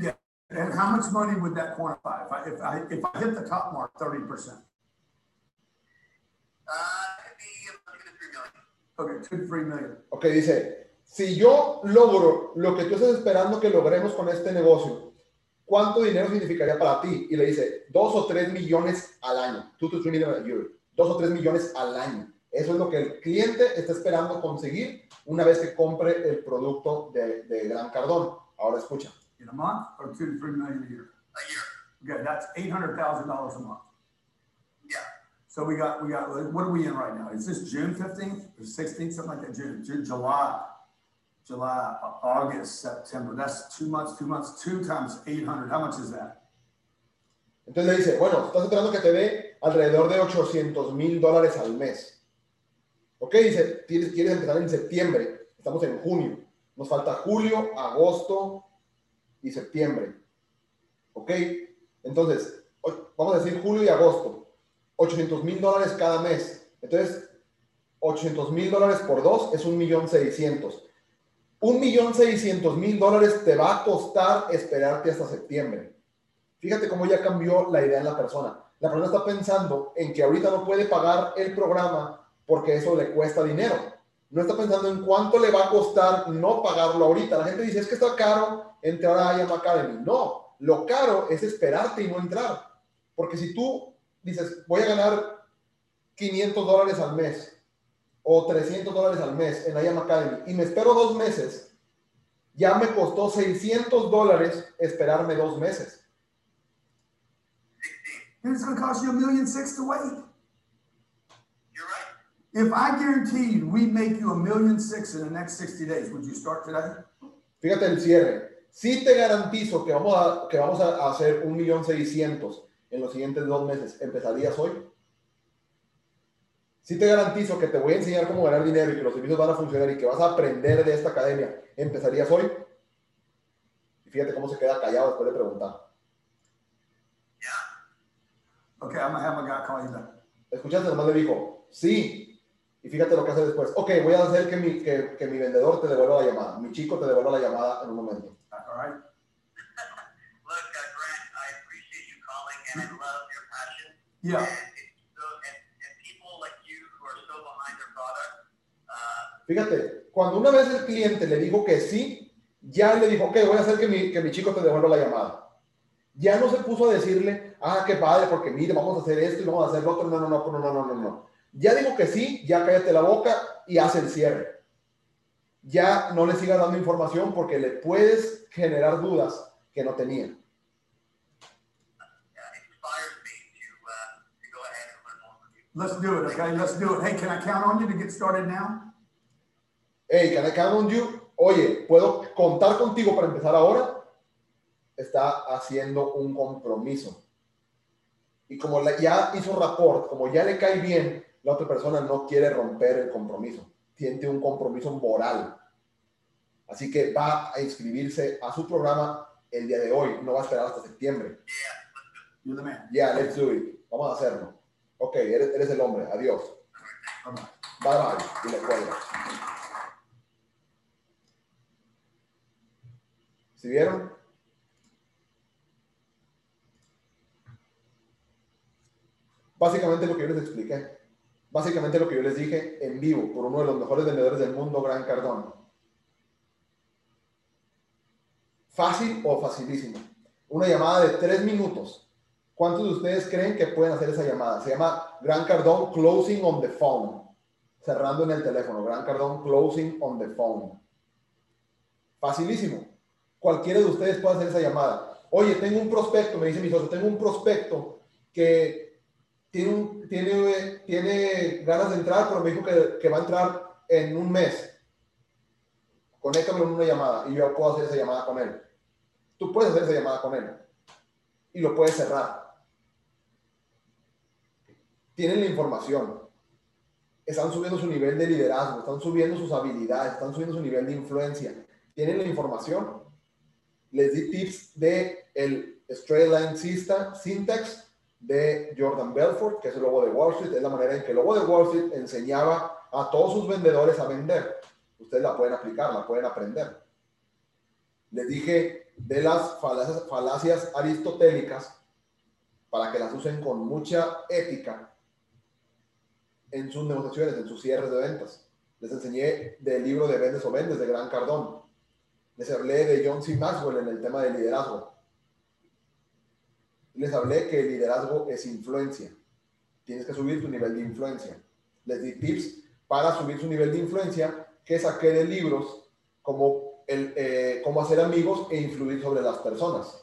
Speaker 2: Yeah. And how much money would that quantify? If I, if I, if I hit the top mark, thirty percent?
Speaker 3: Uh, it could be up to 3 million.
Speaker 2: Okay, two to three million.
Speaker 1: Ok, dice, si yo logro lo que tú estás esperando que logremos con este negocio, ¿cuánto dinero significaría para ti? Y le dice, dos o tres millones al año. Two to three million a year. Dos o tres millones al año. Eso es lo que el cliente está esperando conseguir una vez que compre el producto de, de Gran Cardón. Ahora escucha.
Speaker 2: In a month or two to three million a year?
Speaker 3: A year.
Speaker 2: Okay, that's eight hundred thousand dollars a month.
Speaker 3: Yeah.
Speaker 2: So we got, we got, what are we in right now? Is this June fifteenth or sixteenth, something like that? June, June, July, July, August, September. That's two months, two months, two times eight hundred. How much is that?
Speaker 1: Entonces le dice, bueno, estás esperando que te dé alrededor de 800 mil dólares al mes. Ok, dice, quieres, quieres empezar en septiembre, estamos en junio, nos falta julio, agosto y septiembre. Ok, entonces, vamos a decir julio y agosto, 800 mil dólares cada mes. Entonces, 800 mil dólares por dos es un millón seiscientos. un millón seiscientos mil dólares te va a costar esperarte hasta septiembre. Fíjate cómo ya cambió la idea en la persona. La persona está pensando en que ahorita no puede pagar el programa porque eso le cuesta dinero. No está pensando en cuánto le va a costar no pagarlo ahorita. La gente dice, es que está caro entrar a IAM Academy. No, lo caro es esperarte y no entrar. Porque si tú dices, voy a ganar 500 dólares al mes o 300 dólares al mes en IAM Academy y me espero dos meses, ya me costó 600 dólares esperarme dos meses.
Speaker 2: It's going to cost you a million six to wait. If I guaranteed we make you a million six in the next 60 days, would you start today?
Speaker 1: Fíjate el cierre. Si te garantizo que vamos a, que vamos a hacer un millón seiscientos en los siguientes dos meses, ¿empezarías hoy? Si te garantizo que te voy a enseñar cómo ganar dinero y que los servicios van a funcionar y que vas a aprender de esta academia, ¿empezarías hoy? Y fíjate cómo se queda callado después de preguntar.
Speaker 3: Yeah.
Speaker 2: Okay, I'm to have my guy call you back.
Speaker 1: Escuchaste, nomás le dijo, sí. Y fíjate lo que hace después. Ok, voy a hacer que mi, que, que mi vendedor te devuelva la llamada. Mi chico te devuelva la llamada en un momento.
Speaker 2: All right?
Speaker 3: Look, uh, Grant, I appreciate you calling and I love your passion.
Speaker 2: Yeah.
Speaker 3: And, it's so, and, and people like you who are so behind their product, uh,
Speaker 1: Fíjate, cuando una vez el cliente le dijo que sí, ya le dijo, ok, voy a hacer que mi, que mi chico te devuelva la llamada. Ya no se puso a decirle, ah, qué padre, porque mire, vamos a hacer esto y vamos a hacer lo otro. No, no, no, no, no, no, no, no. Ya dijo que sí, ya cállate la boca y hace el cierre. Ya no le sigas dando información porque le puedes generar dudas que no tenía.
Speaker 2: Let's do it, okay? Let's do it. Hey, can I count on you to get started now?
Speaker 1: Hey, can I count on you? Oye, ¿puedo contar contigo para empezar ahora? Está haciendo un compromiso. Y como ya hizo rapport, como ya le cae bien, la otra persona no quiere romper el compromiso. Tiene un compromiso moral. Así que va a inscribirse a su programa el día de hoy. No va a esperar hasta septiembre. Yeah, let's do it. Vamos a hacerlo. Ok, eres, eres el hombre. Adiós.
Speaker 2: Bye-bye.
Speaker 1: Bye bye. Y le cuelga. ¿Sí vieron? Básicamente lo que yo les expliqué. Básicamente lo que yo les dije en vivo por uno de los mejores vendedores del mundo, Gran Cardón. Fácil o facilísimo. Una llamada de tres minutos. ¿Cuántos de ustedes creen que pueden hacer esa llamada? Se llama Gran Cardón Closing on the Phone. Cerrando en el teléfono. Gran Cardón Closing on the Phone. Facilísimo. Cualquiera de ustedes puede hacer esa llamada. Oye, tengo un prospecto, me dice mi socio, tengo un prospecto que tiene, tiene, tiene ganas de entrar, pero me dijo que, va a entrar en un mes. Conéctame en una llamada y yo puedo hacer esa llamada con él. Tú puedes hacer esa llamada con él y lo puedes cerrar. Tienen la información. Están subiendo su nivel de liderazgo, están subiendo sus habilidades, están subiendo su nivel de influencia. Tienen la información. Les di tips de el Straight Line Syntax de Jordan Belfort, que es el logo de Wall Street. Es la manera en que el logo de Wall Street enseñaba a todos sus vendedores a vender. Ustedes la pueden aplicar, la pueden aprender. Les dije de las falacias, aristotélicas para que las usen con mucha ética en sus negociaciones, en sus cierres de ventas. Les enseñé del libro de Vendes o Vendes de Gran Cardón. Les hablé de John C. Maxwell en el tema del liderazgo. Les hablé que el liderazgo es influencia. Tienes que subir tu nivel de influencia. Les di tips para subir su nivel de influencia que saqué de libros como el, eh, cómo hacer amigos e influir sobre las personas.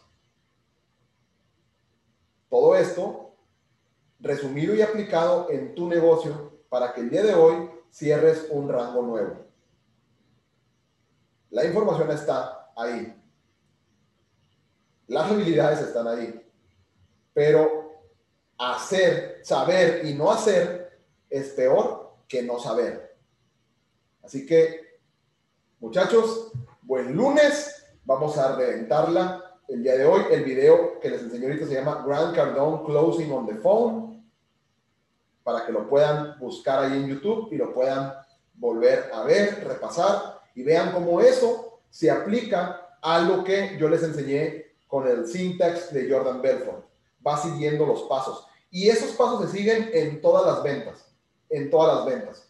Speaker 1: Todo esto resumido y aplicado en tu negocio para que el día de hoy cierres un rango nuevo. La información está ahí. Las habilidades están ahí. Pero hacer, saber y no hacer es peor que no saber. Así que, muchachos, buen lunes. Vamos a reventarla el día de hoy. El video que les enseñé ahorita se llama Grand Cardone Closing on the Phone. Para que lo puedan buscar ahí en YouTube y lo puedan volver a ver, repasar y vean cómo eso se aplica a lo que yo les enseñé con el syntax de Jordan Belfort. Va siguiendo los pasos. Y esos pasos se siguen en todas las ventas. En todas las ventas.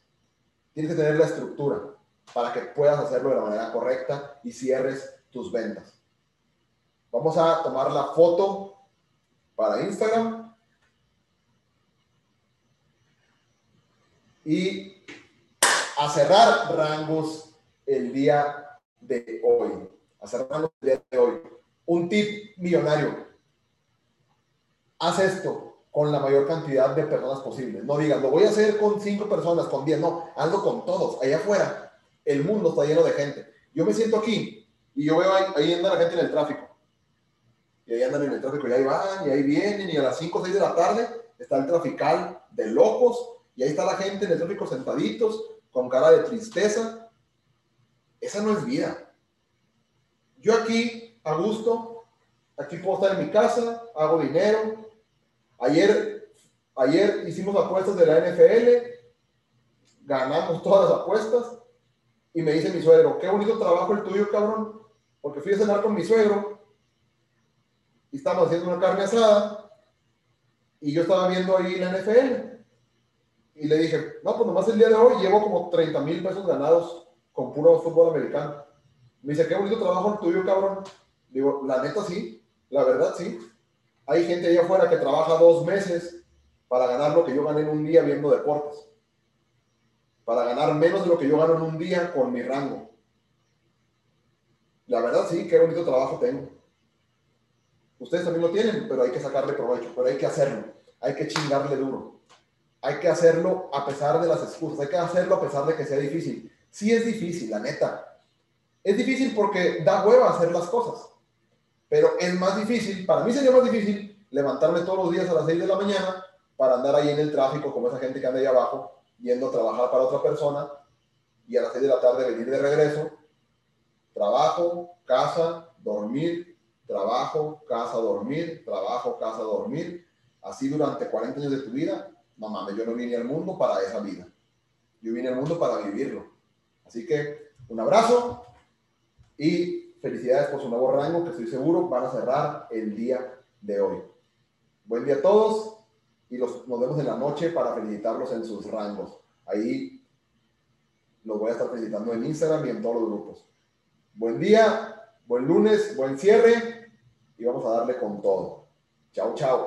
Speaker 1: Tienes que tener la estructura para que puedas hacerlo de la manera correcta y cierres tus ventas. Vamos a tomar la foto para Instagram. Y a cerrar rangos el día de hoy. A cerrar rangos el día de hoy. Un tip millonario. Haz esto con la mayor cantidad de personas posible. No digas, lo voy a hacer con cinco personas, con diez. No, hazlo con todos. Allá afuera, el mundo está lleno de gente. Yo me siento aquí y yo veo ahí, ahí anda la gente en el tráfico. Y ahí andan en el tráfico y ahí van y ahí vienen y a las 5 o 6 de la tarde está el trafical de locos y ahí está la gente en el tráfico sentaditos con cara de tristeza. Esa no es vida. Yo aquí, a gusto, aquí puedo estar en mi casa, hago dinero. Ayer, ayer hicimos apuestas de la NFL, ganamos todas las apuestas y me dice mi suegro, qué bonito trabajo el tuyo, cabrón, porque fui a cenar con mi suegro y estábamos haciendo una carne asada y yo estaba viendo ahí la NFL y le dije, no, pues nomás el día de hoy llevo como 30 mil pesos ganados con puro fútbol americano. Me dice, qué bonito trabajo el tuyo, cabrón. Digo, la neta sí, la verdad sí. Hay gente allá afuera que trabaja dos meses para ganar lo que yo gané en un día viendo deportes. Para ganar menos de lo que yo gano en un día con mi rango. La verdad sí, qué bonito trabajo tengo. Ustedes también lo tienen, pero hay que sacarle provecho, pero hay que hacerlo. Hay que chingarle duro. Hay que hacerlo a pesar de las excusas. Hay que hacerlo a pesar de que sea difícil. Sí es difícil, la neta. Es difícil porque da hueva hacer las cosas. Pero es más difícil, para mí sería más difícil levantarme todos los días a las 6 de la mañana para andar ahí en el tráfico como esa gente que anda ahí abajo, yendo a trabajar para otra persona y a las 6 de la tarde venir de regreso. Trabajo, casa, dormir, trabajo, casa, dormir, trabajo, casa, dormir. Así durante 40 años de tu vida, no mames, yo no vine al mundo para esa vida. Yo vine al mundo para vivirlo. Así que un abrazo y felicidades por su nuevo rango que estoy seguro van a cerrar el día de hoy. Buen día a todos y los, nos vemos en la noche para felicitarlos en sus rangos. Ahí los voy a estar felicitando en Instagram y en todos los grupos. Buen día, buen lunes, buen cierre y vamos a darle con todo. Chao, chao.